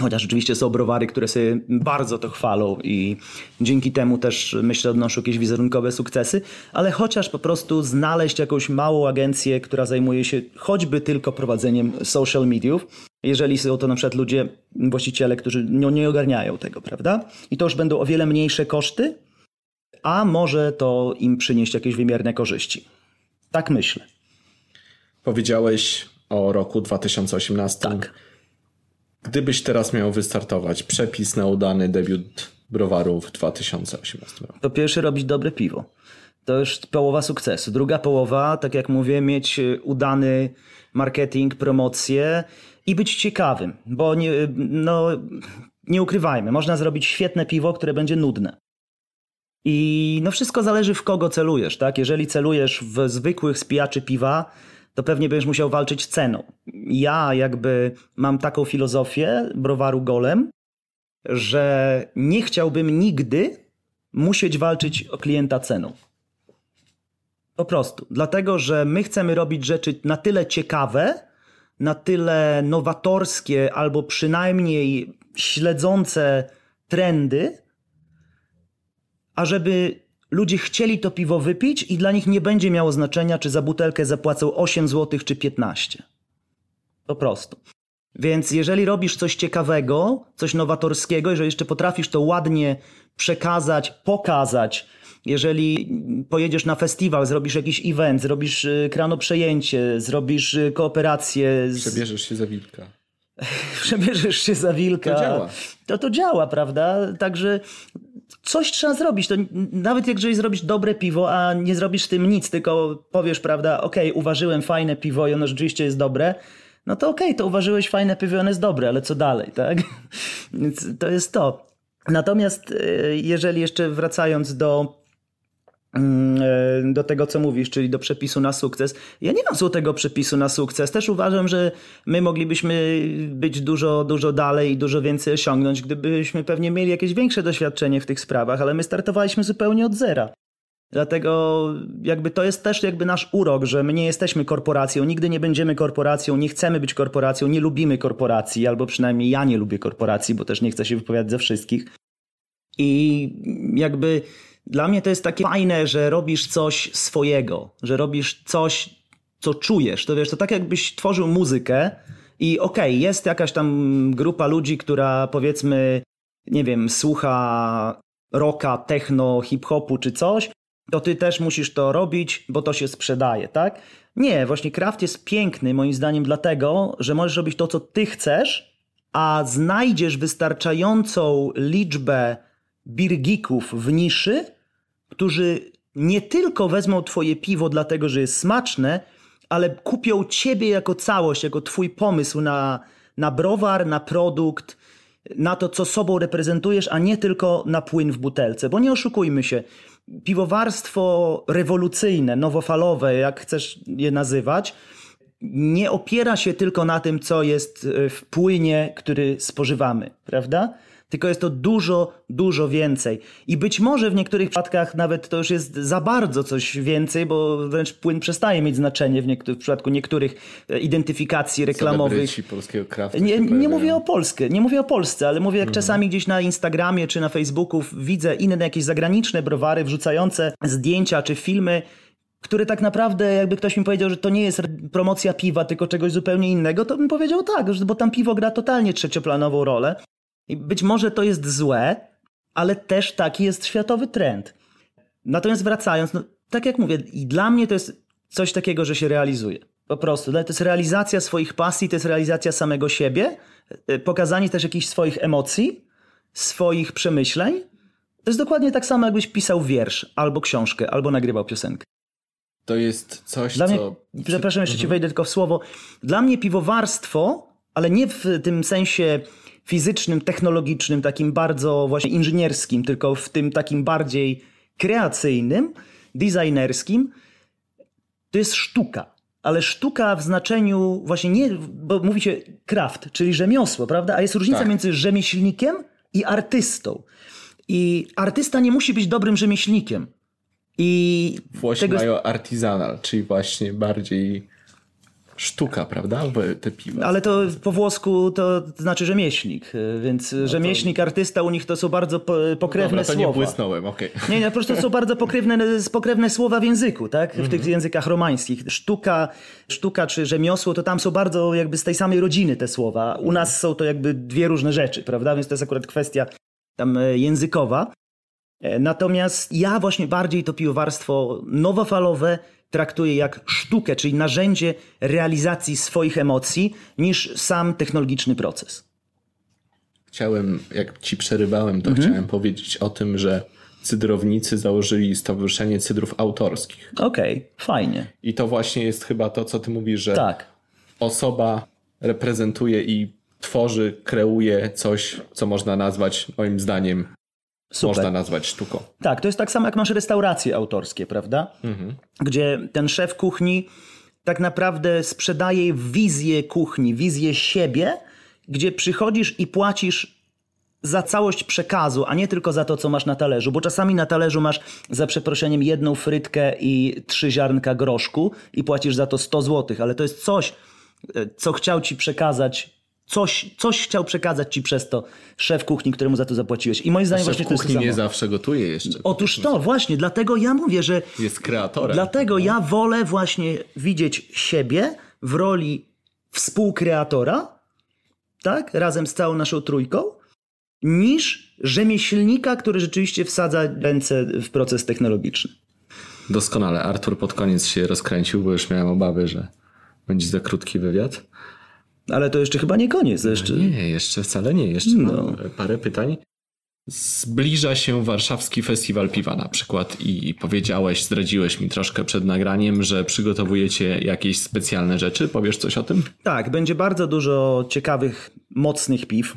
Speaker 3: Chociaż oczywiście są browary, które sobie bardzo to chwalą i dzięki temu też myślę odnoszą jakieś wizerunkowe sukcesy, ale chociaż po prostu znaleźć jakąś małą agencję, która zajmuje się choćby tylko prowadzeniem social mediów, jeżeli są to na przykład ludzie, właściciele, którzy no, nie ogarniają tego, prawda? I to już będą o wiele mniejsze koszty, a może to im przynieść jakieś wymierne korzyści. Tak myślę.
Speaker 1: Powiedziałeś o roku 2018.
Speaker 3: Tak.
Speaker 1: Gdybyś teraz miał wystartować przepis na udany debiut browaru w 2018 roku?
Speaker 3: To pierwszy robić dobre piwo. To już połowa sukcesu. Druga połowa, tak jak mówię, mieć y, udany marketing, promocję i być ciekawym, bo nie, no, nie ukrywajmy, można zrobić świetne piwo, które będzie nudne. I no wszystko zależy w kogo celujesz, tak? Jeżeli celujesz w zwykłych spijaczy piwa, to pewnie będziesz musiał walczyć ceną. Ja jakby mam taką filozofię browaru golem, że nie chciałbym nigdy musieć walczyć o klienta ceną. Po prostu. Dlatego, że my chcemy robić rzeczy na tyle ciekawe, na tyle nowatorskie, albo przynajmniej śledzące trendy, ażeby ludzie chcieli to piwo wypić i dla nich nie będzie miało znaczenia, czy za butelkę zapłacą 8 zł czy 15. Po prostu. Więc jeżeli robisz coś ciekawego, coś nowatorskiego, jeżeli jeszcze potrafisz to ładnie przekazać, pokazać, jeżeli pojedziesz na festiwal, zrobisz jakiś event, zrobisz y, krano przejęcie, zrobisz y, kooperację.
Speaker 1: Z... Przebierzesz się za wilka.
Speaker 3: Przebierzesz się za wilka.
Speaker 1: To działa.
Speaker 3: To to działa, prawda? Także coś trzeba zrobić. To nawet jeżeli zrobisz dobre piwo, a nie zrobisz tym nic, tylko powiesz, prawda, okej, okay, uważyłem fajne piwo i ono rzeczywiście jest dobre, no to okej, okay, to uważyłeś fajne piwo ono jest dobre, ale co dalej, tak? Więc to jest to. Natomiast e, jeżeli jeszcze wracając do do tego, co mówisz, czyli do przepisu na sukces. Ja nie mam złotego przepisu na sukces. Też uważam, że my moglibyśmy być dużo, dużo dalej i dużo więcej osiągnąć, gdybyśmy pewnie mieli jakieś większe doświadczenie w tych sprawach, ale my startowaliśmy zupełnie od zera. Dlatego jakby to jest też jakby nasz urok, że my nie jesteśmy korporacją, nigdy nie będziemy korporacją, nie chcemy być korporacją, nie lubimy korporacji, albo przynajmniej ja nie lubię korporacji, bo też nie chcę się wypowiadać za wszystkich. I jakby dla mnie to jest takie fajne, że robisz coś swojego, że robisz coś, co czujesz. To wiesz, to tak jakbyś tworzył muzykę i okej, okay, jest jakaś tam grupa ludzi, która powiedzmy, nie wiem, słucha rocka, techno, hip-hopu czy coś, to ty też musisz to robić, bo to się sprzedaje, tak? Nie, właśnie craft jest piękny moim zdaniem dlatego, że możesz robić to, co ty chcesz, a znajdziesz wystarczającą liczbę birgików w niszy, którzy nie tylko wezmą twoje piwo dlatego, że jest smaczne, ale kupią ciebie jako całość, jako twój pomysł na, na browar, na produkt, na to, co sobą reprezentujesz, a nie tylko na płyn w butelce. Bo nie oszukujmy się, piwowarstwo rewolucyjne, nowofalowe, jak chcesz je nazywać, nie opiera się tylko na tym, co jest w płynie, który spożywamy, prawda? Tylko jest to dużo, dużo więcej. I być może w niektórych przypadkach nawet to już jest za bardzo coś więcej, bo wręcz płyn przestaje mieć znaczenie w, niektórych, w przypadku niektórych e, identyfikacji reklamowych.
Speaker 1: Celebryci polskiego kraftu
Speaker 3: Nie, nie mówię o Polsce, nie mówię o Polsce, ale mówię jak czasami gdzieś na Instagramie czy na Facebooku widzę inne jakieś zagraniczne browary wrzucające zdjęcia czy filmy, które tak naprawdę jakby ktoś mi powiedział, że to nie jest promocja piwa, tylko czegoś zupełnie innego, to bym powiedział tak, bo tam piwo gra totalnie trzecioplanową rolę. I być może to jest złe, ale też taki jest światowy trend. Natomiast wracając, no, tak jak mówię, i dla mnie to jest coś takiego, że się realizuje. Po prostu. To jest realizacja swoich pasji, to jest realizacja samego siebie, y, pokazanie też jakichś swoich emocji, swoich przemyśleń. To jest dokładnie tak samo, jakbyś pisał wiersz, albo książkę, albo nagrywał piosenkę.
Speaker 1: To jest coś,
Speaker 3: Dla mnie,
Speaker 1: co...
Speaker 3: przepraszam, jeszcze ci wejdę tylko w słowo. Dla mnie piwowarstwo, ale nie w tym sensie fizycznym, technologicznym, takim bardzo właśnie inżynierskim, tylko w tym takim bardziej kreacyjnym, designerskim, to jest sztuka. Ale sztuka w znaczeniu właśnie nie, bo mówi się craft, czyli rzemiosło, prawda? A jest różnica
Speaker 1: Tak.
Speaker 3: między rzemieślnikiem i artystą. I artysta nie musi być dobrym rzemieślnikiem. I
Speaker 1: Włosi
Speaker 3: tego
Speaker 1: mają artisanal, czyli właśnie bardziej sztuka, prawda? Te piwa.
Speaker 3: Ale to po włosku to znaczy rzemieślnik, y, więc rzemieślnik, artysta u nich to są bardzo po- pokrewne
Speaker 1: Dobra, to nie
Speaker 3: słowa.
Speaker 1: błysnąłem, okej.
Speaker 3: Nie, nie, po prostu to są bardzo pokrewne, pokrewne słowa w języku, tak? W tych językach romańskich. Sztuka, sztuka czy rzemiosło, to tam są bardzo jakby z tej samej rodziny te słowa. U nas są to jakby dwie różne rzeczy, prawda? Więc to jest akurat kwestia tam e, językowa. E, Natomiast ja właśnie bardziej to piwowarstwo nowofalowe traktuję jak sztukę, czyli narzędzie realizacji swoich emocji, niż sam technologiczny proces.
Speaker 1: Chciałem, jak ci przerywałem, to
Speaker 3: Mhm.
Speaker 1: chciałem powiedzieć o tym, że cydrownicy założyli Stowarzyszenie Cydrów Autorskich.
Speaker 3: Okej, fajnie.
Speaker 1: I to właśnie jest chyba to, co ty mówisz, że
Speaker 3: Tak.
Speaker 1: osoba reprezentuje i tworzy, kreuje coś, co można nazwać, moim zdaniem,
Speaker 3: Super.
Speaker 1: można nazwać sztuką.
Speaker 3: Tak, to jest tak samo jak masz restauracje autorskie, prawda? Gdzie ten szef kuchni tak naprawdę sprzedaje wizję kuchni, wizję siebie, gdzie przychodzisz i płacisz za całość przekazu, a nie tylko za to, co masz na talerzu, bo czasami na talerzu masz za przeproszeniem jedną frytkę i trzy ziarnka groszku i płacisz za to 100 zł, ale to jest coś, e, co chciał ci przekazać, coś, coś chciał przekazać ci przez to szef kuchni, któremu za to zapłaciłeś. I moim zdaniem właśnie to jest to
Speaker 1: kuchni nie zawsze gotuje jeszcze.
Speaker 3: Otóż to, właśnie, dlatego ja mówię, że
Speaker 1: Jest kreatorem.
Speaker 3: dlatego ja wolę właśnie widzieć siebie w roli współkreatora, tak, razem z całą naszą trójką, niż rzemieślnika, który rzeczywiście wsadza ręce w proces technologiczny.
Speaker 1: Doskonale. Artur pod koniec się rozkręcił, bo już miałem obawy, że będzie za krótki wywiad.
Speaker 3: Ale to jeszcze chyba nie koniec. Jeszcze...
Speaker 1: Nie, jeszcze wcale nie. Jeszcze
Speaker 3: No.
Speaker 1: parę pytań. Zbliża się Warszawski Festiwal Piwa na przykład i powiedziałeś, zdradziłeś mi troszkę przed nagraniem, że przygotowujecie jakieś specjalne rzeczy. Powiesz coś o tym?
Speaker 3: Tak, będzie bardzo dużo ciekawych, mocnych piw.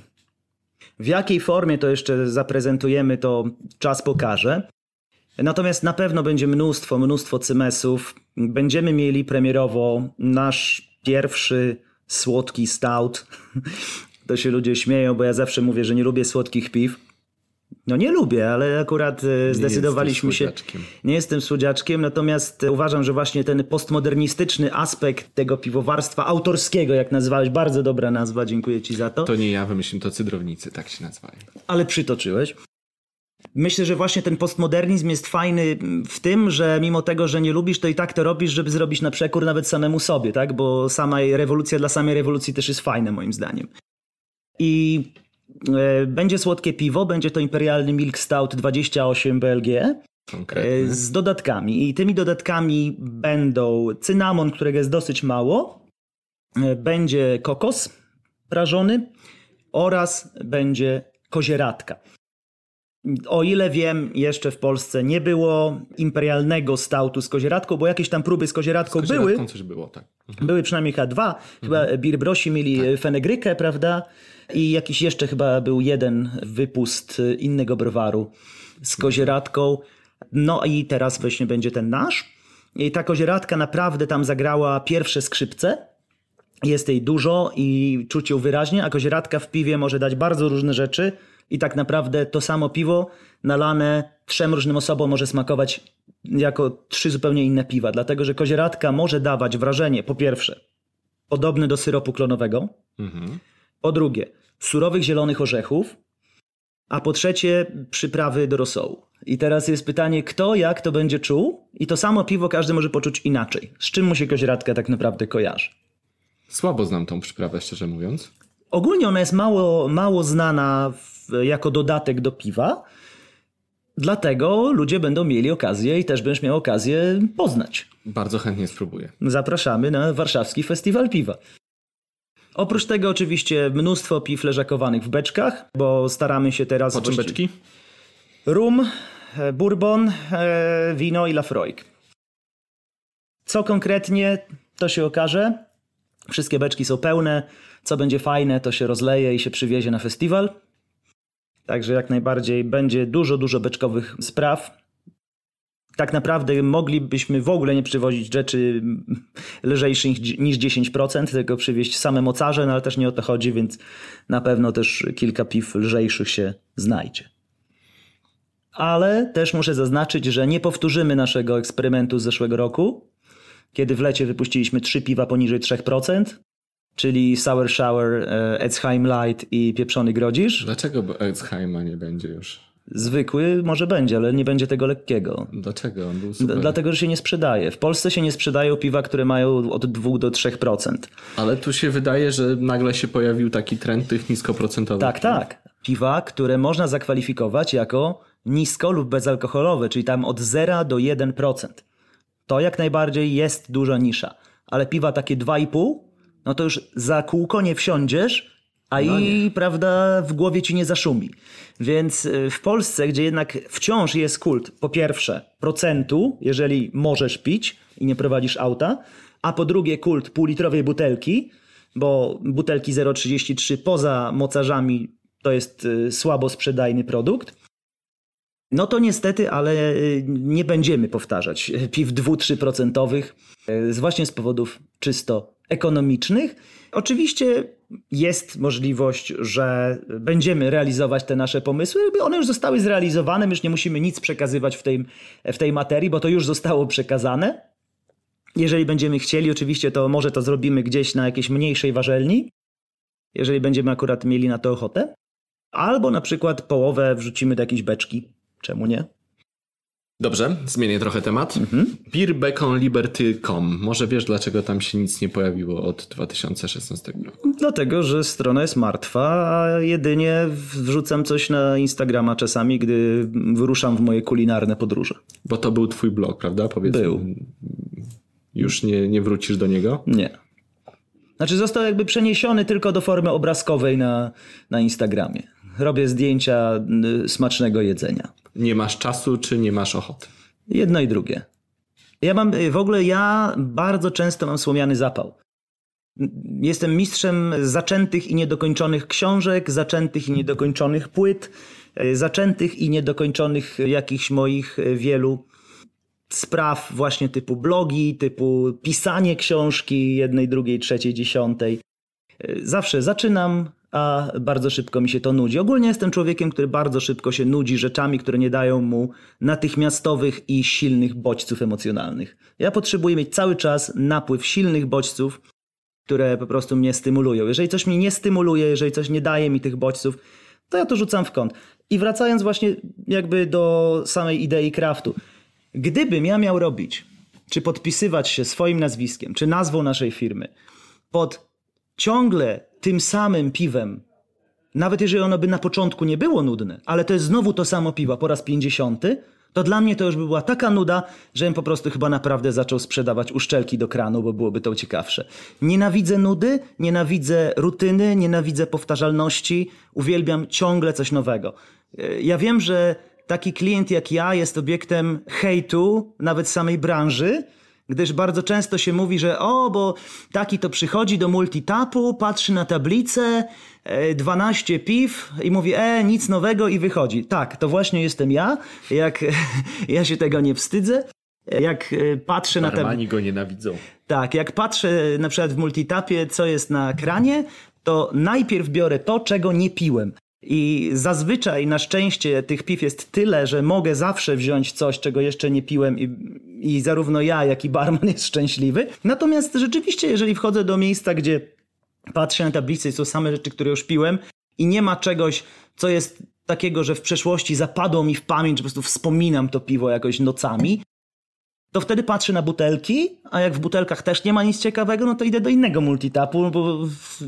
Speaker 3: W jakiej formie to jeszcze zaprezentujemy, to czas pokaże. Natomiast na pewno będzie mnóstwo, mnóstwo cymesów. Będziemy mieli premierowo nasz pierwszy słodki stout. To się ludzie śmieją, bo ja zawsze mówię, że nie lubię słodkich piw. No nie lubię, ale akurat e, zdecydowaliśmy się. Nie jestem słodziaczkiem, natomiast uważam, że właśnie ten postmodernistyczny aspekt tego piwowarstwa autorskiego, jak nazwałeś, bardzo dobra nazwa, dziękuję ci za to,
Speaker 1: To nie ja wymyśliłem, to cydrownicy, tak się nazywają.
Speaker 3: ale przytoczyłeś. Myślę, że właśnie ten postmodernizm jest fajny w tym, że mimo tego, że nie lubisz, to i tak to robisz, żeby zrobić na przekór nawet samemu sobie, tak? Bo sama rewolucja dla samej rewolucji też jest fajna, moim zdaniem. I e, będzie słodkie piwo, będzie to imperialny Milk Stout 28 BLG.
Speaker 1: Konkretnie.
Speaker 3: E, z dodatkami. I tymi dodatkami będą cynamon, którego jest dosyć mało, e, będzie kokos prażony oraz będzie kozieradka. O ile wiem, jeszcze w Polsce nie było imperialnego stautu z kozieradką, bo jakieś tam próby z kozieradką
Speaker 1: Z
Speaker 3: były.
Speaker 1: kozieradką coś było, tak.
Speaker 3: Były przynajmniej chyba dwa. Chyba Birbrosi mieli
Speaker 1: Tak.
Speaker 3: fenegrykę, prawda? I jakiś jeszcze chyba był jeden wypust innego browaru z kozieradką. No i teraz właśnie będzie ten nasz. I ta kozieradka naprawdę tam zagrała pierwsze skrzypce. Jest jej dużo i czuć ją wyraźnie, a kozieradka w piwie może dać bardzo różne rzeczy, I tak naprawdę to samo piwo nalane trzem różnym osobom może smakować jako trzy zupełnie inne piwa, dlatego że kozieradka może dawać wrażenie, po pierwsze, podobne do syropu klonowego,
Speaker 1: Mhm.
Speaker 3: po drugie, surowych zielonych orzechów, a po trzecie, przyprawy do rosołu. I teraz jest pytanie, kto jak to będzie czuł? I to samo piwo każdy może poczuć inaczej. Z czym mu się kozieradka tak naprawdę kojarzy?
Speaker 1: Słabo znam tą przyprawę, szczerze mówiąc.
Speaker 3: Ogólnie ona jest mało, mało znana w, jako dodatek do piwa, dlatego ludzie będą mieli okazję i też będziesz miał okazję poznać.
Speaker 1: Bardzo chętnie spróbuję.
Speaker 3: Zapraszamy na warszawski festiwal piwa. Oprócz tego oczywiście mnóstwo piw leżakowanych w beczkach, bo staramy się teraz...
Speaker 1: Po czym beczki?
Speaker 3: Rum, e, bourbon, e, wino i Lafroig. Co konkretnie, to się okaże. Wszystkie beczki są pełne. Co będzie fajne, to się rozleje i się przywiezie na festiwal. Także jak najbardziej będzie dużo, dużo beczkowych spraw. Tak naprawdę moglibyśmy w ogóle nie przywozić rzeczy lżejszych niż 10%, tylko przywieźć same mocarze, no ale też nie o to chodzi, więc na pewno też kilka piw lżejszych się znajdzie. Ale też muszę zaznaczyć, że nie powtórzymy naszego eksperymentu z zeszłego roku, kiedy w lecie wypuściliśmy trzy piwa poniżej 3%, czyli Sour Shower, e, Etzheim Light i Pieprzony Grodzisz.
Speaker 1: Dlaczego Erzheima nie będzie już?
Speaker 3: Zwykły może będzie, ale nie będzie tego lekkiego.
Speaker 1: Dlaczego? On był
Speaker 3: D-
Speaker 1: super.
Speaker 3: dlatego, że się nie sprzedaje. W Polsce się nie sprzedają piwa, które mają od 2 do 3%.
Speaker 1: Ale tu się wydaje, że nagle się pojawił taki trend tych niskoprocentowych.
Speaker 3: Tak, tak. Piwa, które można zakwalifikować jako nisko lub bezalkoholowe, czyli tam od 0 do 1%. To jak najbardziej jest duża nisza. Ale piwa takie 2,5, no to już za kółko nie wsiądziesz, a i prawda w głowie ci nie zaszumi. Więc y, w Polsce, gdzie jednak wciąż jest kult, po pierwsze procentu, jeżeli możesz pić i nie prowadzisz auta, a po drugie kult półlitrowej butelki, bo butelki 0,33 poza mocarzami to jest y, słabo sprzedajny produkt. No to niestety, ale y, nie będziemy powtarzać piw 2-3% y, z- właśnie z powodów czysto ekonomicznych. Oczywiście jest możliwość, że będziemy realizować te nasze pomysły. One już zostały zrealizowane, my już nie musimy nic przekazywać w tej, w tej materii, bo to już zostało przekazane. Jeżeli będziemy chcieli, oczywiście, to może to zrobimy gdzieś na jakiejś mniejszej warzelni, jeżeli będziemy akurat mieli na to ochotę. Albo na przykład połowę wrzucimy do jakiejś beczki. Czemu nie?
Speaker 1: Dobrze, zmienię trochę temat.
Speaker 3: Mhm.
Speaker 1: Beerbeconliberty.com. Może wiesz, dlaczego tam się nic nie pojawiło od 2016 roku?
Speaker 3: Dlatego, że strona jest martwa, a jedynie wrzucam coś na Instagrama czasami, gdy wyruszam w moje kulinarne podróże.
Speaker 1: Bo to był twój blog, prawda? Powiedz
Speaker 3: Był.
Speaker 1: Już nie, nie wrócisz do niego?
Speaker 3: Nie. Znaczy został jakby przeniesiony tylko do formy obrazkowej na, na Instagramie. Robię zdjęcia y, smacznego jedzenia.
Speaker 1: Nie masz czasu, czy nie masz ochoty?
Speaker 3: Jedno i drugie. Ja mam, y, w ogóle ja bardzo często mam słomiany zapał. Jestem mistrzem zaczętych i niedokończonych książek, zaczętych i niedokończonych płyt, y, zaczętych i niedokończonych jakichś moich y, wielu spraw właśnie typu blogi, typu pisanie książki jednej, drugiej, trzeciej, dziesiątej. Zawsze zaczynam, a bardzo szybko mi się to nudzi. Ogólnie jestem człowiekiem, który bardzo szybko się nudzi rzeczami, które nie dają mu natychmiastowych i silnych bodźców emocjonalnych. Ja potrzebuję mieć cały czas napływ silnych bodźców, które po prostu mnie stymulują. Jeżeli coś mnie nie stymuluje, jeżeli coś nie daje mi tych bodźców, to ja to rzucam w kąt. I wracając właśnie jakby do samej idei craftu. Gdybym ja miał robić, czy podpisywać się swoim nazwiskiem, czy nazwą naszej firmy pod ciągle tym samym piwem, nawet jeżeli ono by na początku nie było nudne, ale to jest znowu to samo piwo po raz 50, to dla mnie to już by była taka nuda, że bym po prostu chyba naprawdę zaczął sprzedawać uszczelki do kranu, bo byłoby to ciekawsze. Nienawidzę nudy, nienawidzę rutyny, nienawidzę powtarzalności, uwielbiam ciągle coś nowego. E, Ja wiem, że taki klient jak ja jest obiektem hejtu, nawet samej branży, gdyż bardzo często się mówi, że o, bo taki to przychodzi do multitapu, patrzy na tablicę, e, 12 piw i mówi, e, nic nowego i wychodzi. Tak, to właśnie jestem ja. Jak ja się tego nie wstydzę. Jak e, patrzę na tablicę.
Speaker 1: Armani go nienawidzą.
Speaker 3: Tak, jak patrzę na przykład w multitapie, co jest na ekranie, to najpierw biorę to, czego nie piłem. I zazwyczaj na szczęście tych piw jest tyle, że mogę zawsze wziąć coś, czego jeszcze nie piłem i, i zarówno ja, jak i barman jest szczęśliwy. Natomiast rzeczywiście, jeżeli wchodzę do miejsca, gdzie patrzę na tablicę i są same rzeczy, które już piłem i nie ma czegoś, co jest takiego, że w przeszłości zapadło mi w pamięć, po prostu wspominam to piwo jakoś nocami, to wtedy patrzę na butelki, a jak w butelkach też nie ma nic ciekawego, no to idę do innego multitapu, bo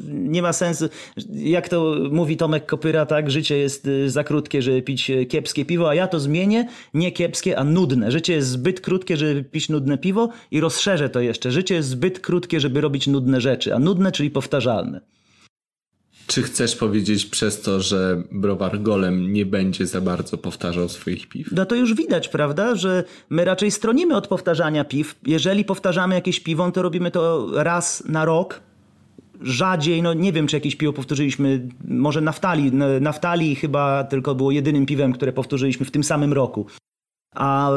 Speaker 3: nie ma sensu. Jak to mówi Tomek Kopyra, tak, życie jest y, za krótkie, żeby pić y, kiepskie piwo, a ja to zmienię, nie kiepskie, a nudne. Życie jest zbyt krótkie, żeby pić nudne piwo i rozszerzę to jeszcze. Życie jest zbyt krótkie, żeby robić nudne rzeczy, a nudne, czyli powtarzalne.
Speaker 1: Czy chcesz powiedzieć przez to, że browar Golem nie będzie za bardzo powtarzał swoich piw?
Speaker 3: No to już widać, prawda, że my raczej stronimy od powtarzania piw. Jeżeli powtarzamy jakieś piwo, to robimy to raz na rok. Rzadziej, no nie wiem, czy jakieś piwo powtórzyliśmy, może naftali. Naftali chyba tylko było jedynym piwem, które powtórzyliśmy w tym samym roku a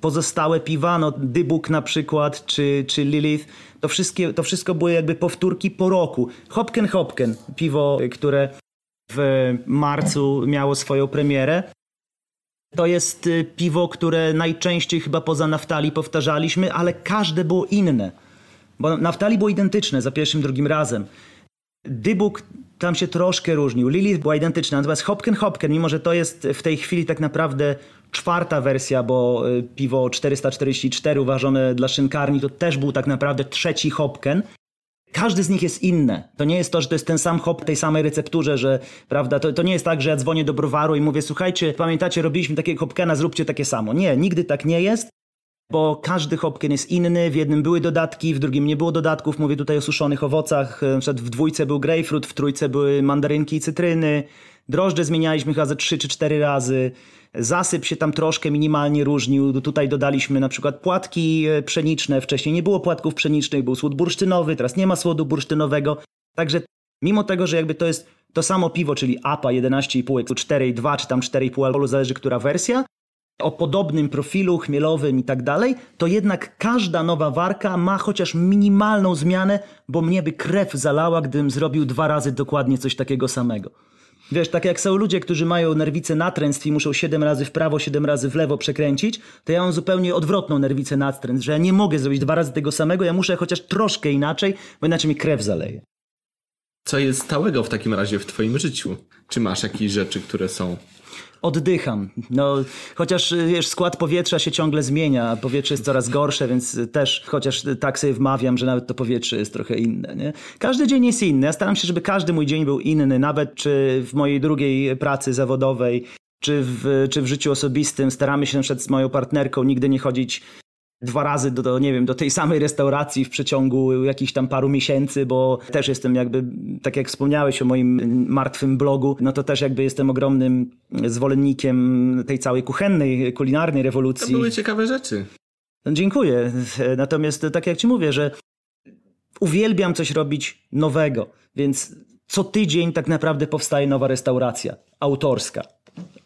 Speaker 3: pozostałe piwa, no Dybuk na przykład, czy, czy Lilith, to, wszystkie, to wszystko były jakby powtórki po roku. Hopken Hopken, piwo, które w marcu miało swoją premierę. To jest y, piwo, które najczęściej chyba poza naftali powtarzaliśmy, ale każde było inne. Bo naftali było identyczne za pierwszym, drugim razem. Dybuk tam się troszkę różnił. Lilith była identyczna, natomiast Hopken Hopken, mimo że to jest w tej chwili tak naprawdę czwarta wersja, bo y, piwo 444 uważane dla szynkarni to też był tak naprawdę trzeci Hopken. Każdy z nich jest inny. To nie jest to, że to jest ten sam hop tej samej recepturze, że prawda, to, to nie jest tak, że ja dzwonię do browaru i mówię, słuchajcie, pamiętacie, robiliśmy takiego hopkena, zróbcie takie samo. Nie, nigdy tak nie jest bo każdy hopken jest inny. W jednym były dodatki, w drugim nie było dodatków. Mówię tutaj o suszonych owocach. W dwójce był grapefruit, w trójce były mandarynki i cytryny. Drożdże zmienialiśmy chyba ze trzy czy cztery razy. Zasyp się tam troszkę minimalnie różnił. Tutaj dodaliśmy na przykład płatki e, pszeniczne. Wcześniej nie było płatków pszenicznych, był słód bursztynowy, teraz nie ma słodu bursztynowego. Także mimo tego, że jakby to jest to samo piwo, czyli APA 11,5, 4,2 czy tam 4,5 alkoholu, zależy która wersja, o podobnym profilu chmielowym i tak dalej, to jednak każda nowa warka ma chociaż minimalną zmianę, bo mnie by krew zalała, gdybym zrobił dwa razy dokładnie coś takiego samego. Wiesz, tak jak są ludzie, którzy mają nerwicę natręstw i muszą 7 razy w prawo, 7 razy w lewo przekręcić, to ja mam zupełnie odwrotną nerwicę natręstw, że ja nie mogę zrobić dwa razy tego samego, ja muszę chociaż troszkę inaczej, bo inaczej mi krew zaleje.
Speaker 1: Co jest stałego w takim razie w twoim życiu? Czy masz jakieś rzeczy, które są
Speaker 3: oddycham. No, chociaż wiesz, skład powietrza się ciągle zmienia, powietrze jest coraz gorsze, więc też chociaż tak sobie wmawiam, że nawet to powietrze jest trochę inne. Nie? Każdy dzień jest inny. Ja staram się, żeby każdy mój dzień był inny, nawet czy w mojej drugiej pracy zawodowej, czy w, czy w życiu osobistym. Staramy się z moją partnerką nigdy nie chodzić dwa razy do, nie wiem, do tej samej restauracji w przeciągu jakichś tam paru miesięcy, bo też jestem jakby, tak jak wspomniałeś o moim martwym blogu, no to też jakby jestem ogromnym zwolennikiem tej całej kuchennej, kulinarnej rewolucji.
Speaker 1: To były ciekawe rzeczy.
Speaker 3: Dziękuję. Natomiast tak jak ci mówię, że uwielbiam coś robić nowego, więc co tydzień tak naprawdę powstaje nowa restauracja autorska.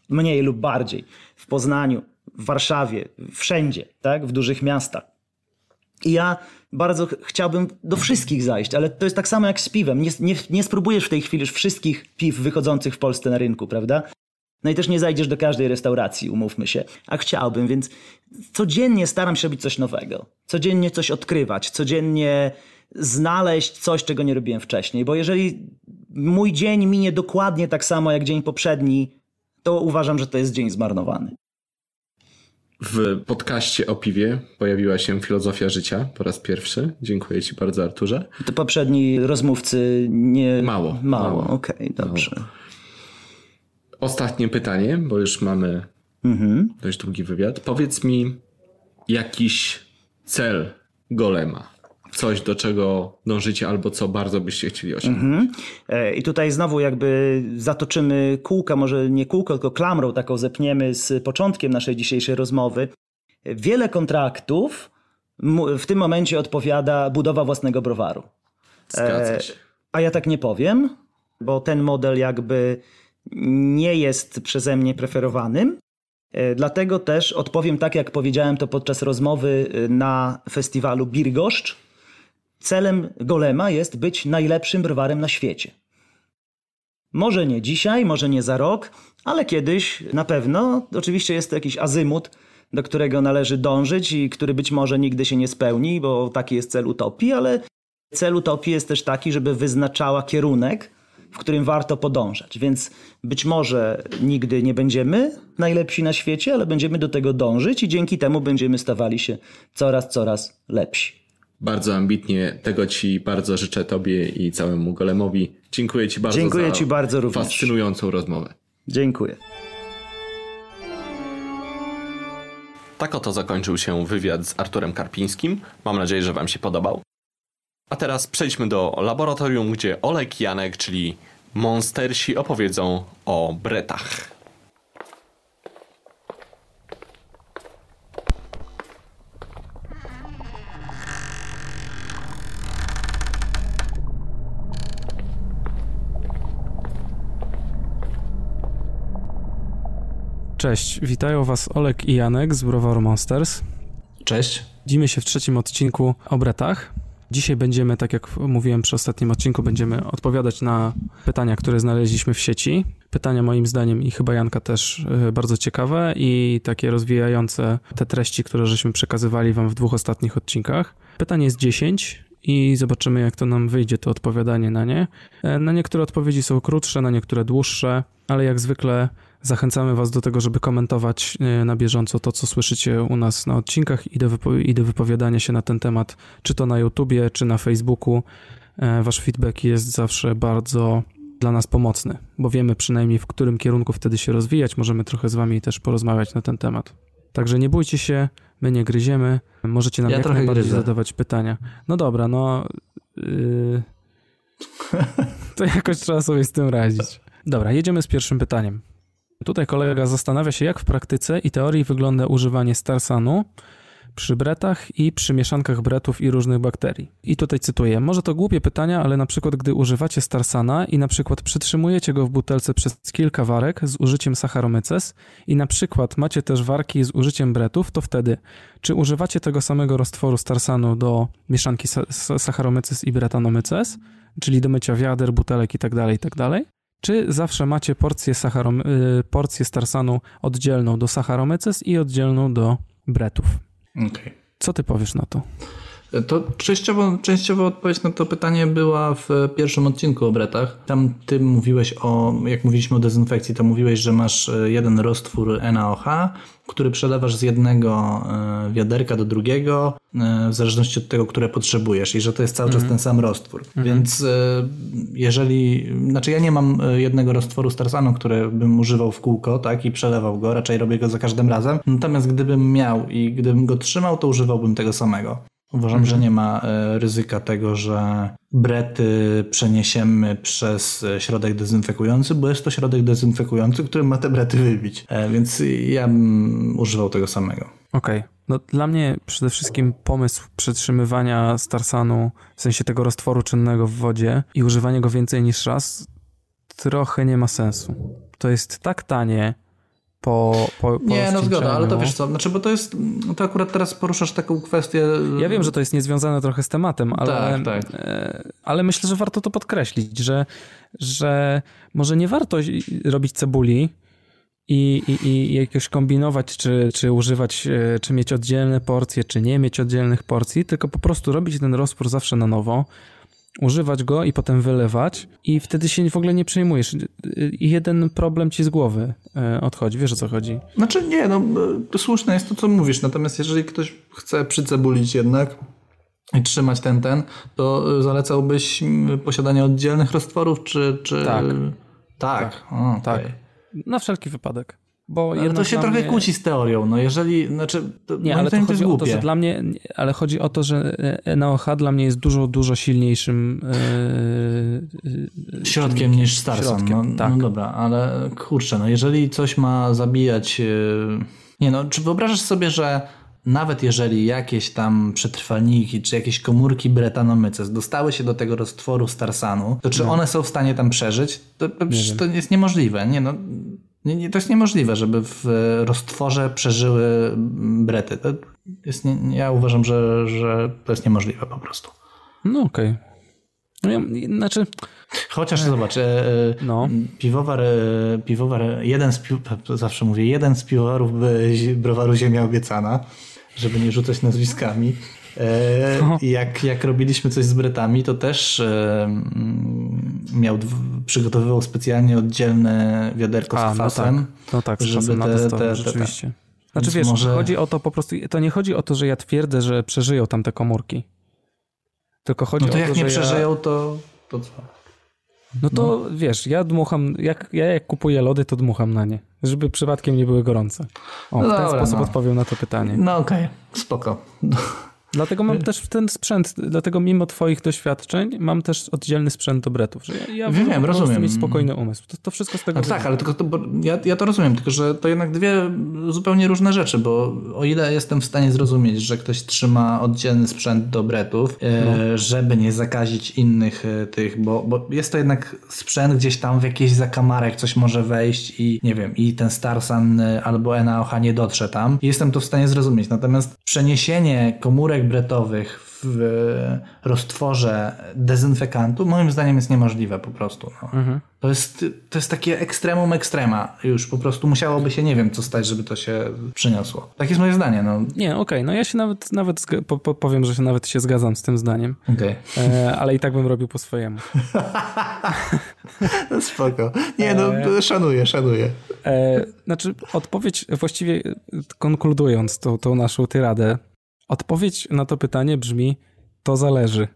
Speaker 3: Mniej lub bardziej. W Poznaniu, w Warszawie, wszędzie, tak? w dużych miastach. I ja bardzo ch chciałbym do wszystkich zajść, ale to jest tak samo jak z piwem. Nie, nie, nie spróbujesz w tej chwili już wszystkich piw wychodzących w Polsce na rynku, prawda? No i też nie zajdziesz do każdej restauracji, umówmy się. A chciałbym, więc codziennie staram się robić coś nowego. Codziennie coś odkrywać, codziennie znaleźć coś, czego nie robiłem wcześniej. Bo jeżeli mój dzień minie dokładnie tak samo jak dzień poprzedni, to uważam, że to jest dzień zmarnowany.
Speaker 1: W podcaście o piwie pojawiła się filozofia życia po raz pierwszy. Dziękuję Ci bardzo, Arturze.
Speaker 3: To poprzedni rozmówcy nie.
Speaker 1: Mało.
Speaker 3: Mało, mało. okej, okay, dobrze. Mało.
Speaker 1: Ostatnie pytanie, bo już mamy mhm. dość długi wywiad. Powiedz mi jakiś cel golema coś, do czego dążycie albo co bardzo byście chcieli osiągnąć. Mhm.
Speaker 3: E, I tutaj znowu jakby zatoczymy kółka, może nie kółko, tylko klamrą taką zepniemy z początkiem naszej dzisiejszej rozmowy. Wiele kontraktów w tym momencie odpowiada budowa własnego browaru.
Speaker 1: Zgadza się.
Speaker 3: A ja tak nie powiem, bo ten model jakby nie jest przeze mnie preferowanym. E, dlatego też odpowiem tak, jak powiedziałem to podczas rozmowy na festiwalu Birgoszcz, Celem Golema jest być najlepszym browarem na świecie. Może nie dzisiaj, może nie za rok, ale kiedyś na pewno. Oczywiście jest to jakiś azymut, do którego należy dążyć i który być może nigdy się nie spełni, bo taki jest cel utopii, ale cel utopii jest też taki, żeby wyznaczała kierunek, w którym warto podążać. Więc być może nigdy nie będziemy najlepsi na świecie, ale będziemy do tego dążyć i dzięki temu będziemy stawali się coraz, coraz lepsi.
Speaker 1: Bardzo ambitnie, tego Ci bardzo życzę Tobie i całemu Golemowi. Dziękuję Ci bardzo
Speaker 3: Dziękuję
Speaker 1: za
Speaker 3: Ci bardzo również.
Speaker 1: fascynującą rozmowę.
Speaker 3: Dziękuję.
Speaker 1: Tak oto zakończył się wywiad z Arturem Karpińskim. Mam nadzieję, że Wam się podobał. A teraz przejdźmy do laboratorium, gdzie Olek i Janek, czyli monstersi, opowiedzą o bretach.
Speaker 4: Cześć, witają Was Olek i Janek z Browaru Monsters.
Speaker 5: Cześć.
Speaker 4: Widzimy się w trzecim odcinku o bretach. Dzisiaj będziemy, tak jak mówiłem przy ostatnim odcinku, będziemy odpowiadać na pytania, które znaleźliśmy w sieci. Pytania moim zdaniem i chyba Janka też y, bardzo ciekawe i takie rozwijające te treści, które żeśmy przekazywali Wam w dwóch ostatnich odcinkach. Pytanie jest 10 i zobaczymy, jak to nam wyjdzie, to odpowiadanie na nie. E, Na niektóre odpowiedzi są krótsze, na niektóre dłuższe, ale jak zwykle Zachęcamy Was do tego, żeby komentować e, na bieżąco to, co słyszycie u nas na odcinkach i do, wypo- i do wypowiadania się na ten temat, czy to na YouTubie, czy na Facebooku. E, Wasz feedback jest zawsze bardzo dla nas pomocny, bo wiemy przynajmniej w którym kierunku wtedy się rozwijać. Możemy trochę z Wami też porozmawiać na ten temat. Także nie bójcie się, my nie gryziemy. Możecie nam
Speaker 5: Ja
Speaker 4: jak
Speaker 5: trochę
Speaker 4: najbardziej
Speaker 5: gryzę.
Speaker 4: zadawać pytania. No dobra, no. Yy... to jakoś trzeba sobie z tym radzić. Dobra, jedziemy z pierwszym pytaniem. Tutaj kolega zastanawia się, jak w praktyce i teorii wygląda używanie starsanu przy bretach i przy mieszankach bretów i różnych bakterii. I tutaj cytuję: Może to głupie pytania, ale na przykład, gdy używacie starsana i na przykład przytrzymujecie go w butelce przez kilka warek z użyciem Saccharomyces i na przykład macie też warki z użyciem bretów, to wtedy czy używacie tego samego roztworu starsanu do mieszanki sa- sa- Saccharomyces i bretanomyces, czyli do mycia wiader, butelek i tak Czy zawsze macie porcję, sacharom, y, porcję starsanu oddzielną do Saccharomyces i oddzielną do bretów?
Speaker 5: Okej.
Speaker 4: Co ty powiesz na to?
Speaker 5: To częściowo, częściowo odpowiedź na to pytanie była w pierwszym odcinku o bretach. Tam ty mówiłeś o, jak mówiliśmy o dezynfekcji, to mówiłeś, że masz e, jeden roztwór NaOH, który przelewasz z jednego e, wiaderka do drugiego, e, w zależności od tego, które potrzebujesz i że to jest cały czas ten sam roztwór. Więc e, jeżeli, znaczy ja nie mam jednego roztworu Starsanu, który bym używał w kółko, tak, i przelewał go, raczej robię go za każdym razem. Natomiast gdybym miał i gdybym go trzymał, to używałbym tego samego. Uważam, że nie ma e, ryzyka tego, że brety przeniesiemy przez e, środek dezynfekujący, bo jest to środek dezynfekujący, który ma te brety wybić. E, Więc ja bym używał tego samego.
Speaker 4: Okej. No, dla mnie przede wszystkim pomysł przetrzymywania starsanu, w sensie tego roztworu czynnego w wodzie i używanie go więcej niż raz, trochę nie ma sensu. To jest tak tanie po, po, po
Speaker 5: Nie, no zgoda, ale to
Speaker 4: rozcieńczeniu.
Speaker 5: wiesz co, znaczy, bo to jest, to akurat teraz poruszasz taką kwestię.
Speaker 4: Ja wiem, że to jest niezwiązane trochę z tematem, ale,
Speaker 5: Tak, tak.
Speaker 4: e, ale myślę, że warto to podkreślić, że, że może nie warto robić cebuli i, i, i jakoś kombinować, czy, czy używać, e, czy mieć oddzielne porcje, czy nie mieć oddzielnych porcji, tylko po prostu robić ten rozpór zawsze na nowo, używać go i potem wylewać i wtedy się w ogóle nie przejmujesz. I jeden problem ci z głowy e, odchodzi. Wiesz o co chodzi?
Speaker 5: Znaczy nie, no e, słuszne jest to, co mówisz, natomiast jeżeli ktoś chce przycebulić jednak i trzymać ten, ten, to e, zalecałbyś posiadanie oddzielnych roztworów, czy... czy...
Speaker 4: Tak.
Speaker 5: Tak, o,
Speaker 4: Tak.
Speaker 5: okej.
Speaker 4: Na wszelki wypadek. Bo
Speaker 5: Ale to się trochę
Speaker 4: mnie-
Speaker 5: kłóci z teorią, no jeżeli, znaczy, to,
Speaker 4: Nie, ale to chodzi
Speaker 5: jest
Speaker 4: o to, że dla mnie, ale chodzi o to, że e, NaOH dla mnie jest dużo, dużo silniejszym e,
Speaker 5: Środkiem niż Starsan.
Speaker 4: Środkiem,
Speaker 5: no,
Speaker 4: tak.
Speaker 5: no dobra, ale kurczę, no jeżeli coś ma zabijać... yy, Nie no, czy wyobrażasz sobie, że nawet jeżeli jakieś tam przetrwalniki, czy jakieś komórki bretanomyces dostały się do tego roztworu Starsanu, to czy
Speaker 4: No.
Speaker 5: one są w stanie tam przeżyć? To, to, przecież to jest niemożliwe. Nie no, nie, to jest niemożliwe, żeby w roztworze przeżyły brety. Jest ja uważam, że, że to jest niemożliwe po prostu.
Speaker 4: No okej. No, ja, znaczy,
Speaker 5: Chociaż zobacz, e, e,
Speaker 4: no.
Speaker 5: piwowar, e, piwowar, jeden z piw, zawsze mówię, jeden z piwowarów browaru Ziemia Obiecana, żeby nie rzucać nazwiskami.
Speaker 4: No.
Speaker 5: jak, jak robiliśmy coś z Bretami, to też miał, przygotowywał specjalnie oddzielne wiaderko
Speaker 4: A,
Speaker 5: z
Speaker 4: no
Speaker 5: kwasem.
Speaker 4: tak, no tak, z
Speaker 5: żeby te- te- te-
Speaker 4: rzeczywiście. Znaczy
Speaker 5: Więc
Speaker 4: wiesz,
Speaker 5: może-
Speaker 4: chodzi o to po prostu, to nie chodzi o to, że ja twierdzę, że przeżyją tam te komórki. Tylko chodzi
Speaker 5: No to
Speaker 4: o
Speaker 5: jak
Speaker 4: to,
Speaker 5: nie
Speaker 4: że
Speaker 5: przeżyją, to, to co?
Speaker 4: Ja, no to wiesz, ja dmucham, jak, ja jak kupuję lody, to dmucham na nie, żeby przypadkiem nie były gorące. O,
Speaker 5: No
Speaker 4: w ten
Speaker 5: dobra,
Speaker 4: sposób
Speaker 5: no.
Speaker 4: odpowiem na to pytanie.
Speaker 5: No okej, spoko.
Speaker 4: Dlatego mam też ten sprzęt, dlatego mimo twoich doświadczeń mam też oddzielny sprzęt do bretów. Że ja, ja
Speaker 5: Wiem,
Speaker 4: prostu
Speaker 5: rozumiem.
Speaker 4: mieć spokojny umysł. To, to wszystko z tego
Speaker 5: No tak, ale tylko to, ja, ja to rozumiem, tylko że to jednak dwie zupełnie różne rzeczy, bo o ile jestem w stanie zrozumieć, że ktoś trzyma oddzielny sprzęt do bretów, e, żeby nie zakazić innych e, tych, bo, bo jest to jednak sprzęt gdzieś tam w jakiś zakamarek coś może wejść i nie wiem, i ten Starsan e, albo NaOH nie dotrze tam. Jestem to w stanie zrozumić. Natomiast przeniesienie komórek bretowych w e, roztworze dezynfekantu moim zdaniem jest niemożliwe po prostu. No. To, jest, to jest takie ekstremum ekstrema. Już po prostu musiałoby się nie wiem co stać, żeby to się przyniosło. Tak jest moje zdanie. No.
Speaker 4: Nie, okej, no ja się nawet, nawet po, po, powiem, że się nawet się zgadzam z tym zdaniem,
Speaker 5: Okej.
Speaker 4: e, ale i tak bym robił po swojemu.
Speaker 5: No spoko. Nie no, szanuję, szanuję.
Speaker 4: E, znaczy, odpowiedź, właściwie e, konkludując tą, tą naszą tyradę, odpowiedź na to pytanie brzmi, to zależy.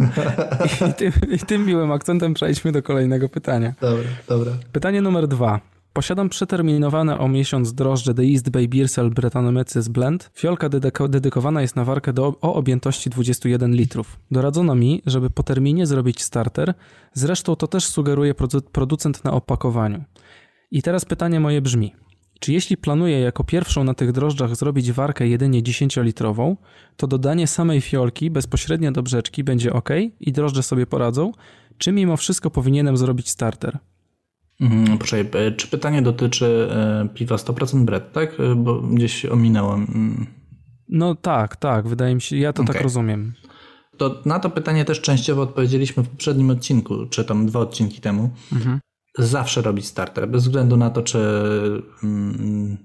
Speaker 4: I, tym, I tym miłym akcentem przejdźmy do kolejnego pytania.
Speaker 5: Dobra, dobra.
Speaker 4: Pytanie numer dwa. Posiadam przeterminowane o miesiąc drożdże The East Bay Beersel Brettanomyces Blend. Fiolka dedykowana jest na warkę do, o objętości 21 litrów. Doradzono mi, żeby po terminie zrobić starter. Zresztą to też sugeruje produ- producent na opakowaniu. I teraz pytanie moje brzmi. Czy jeśli planuję jako pierwszą na tych drożdżach zrobić warkę jedynie 10-litrową, to dodanie samej fiolki bezpośrednio do brzeczki będzie ok i drożdże sobie poradzą, czy mimo wszystko powinienem zrobić starter?
Speaker 5: Mhm, poczekaj, e, czy pytanie dotyczy e, piwa 100% Brett, tak? E, Bo gdzieś ominąłem. Mm.
Speaker 4: No tak, tak, wydaje mi się, ja to tak
Speaker 5: Okej.
Speaker 4: rozumiem.
Speaker 5: To na to pytanie też częściowo odpowiedzieliśmy w poprzednim odcinku, czy tam dwa odcinki temu. Zawsze robić starter, bez względu na to, czy mm,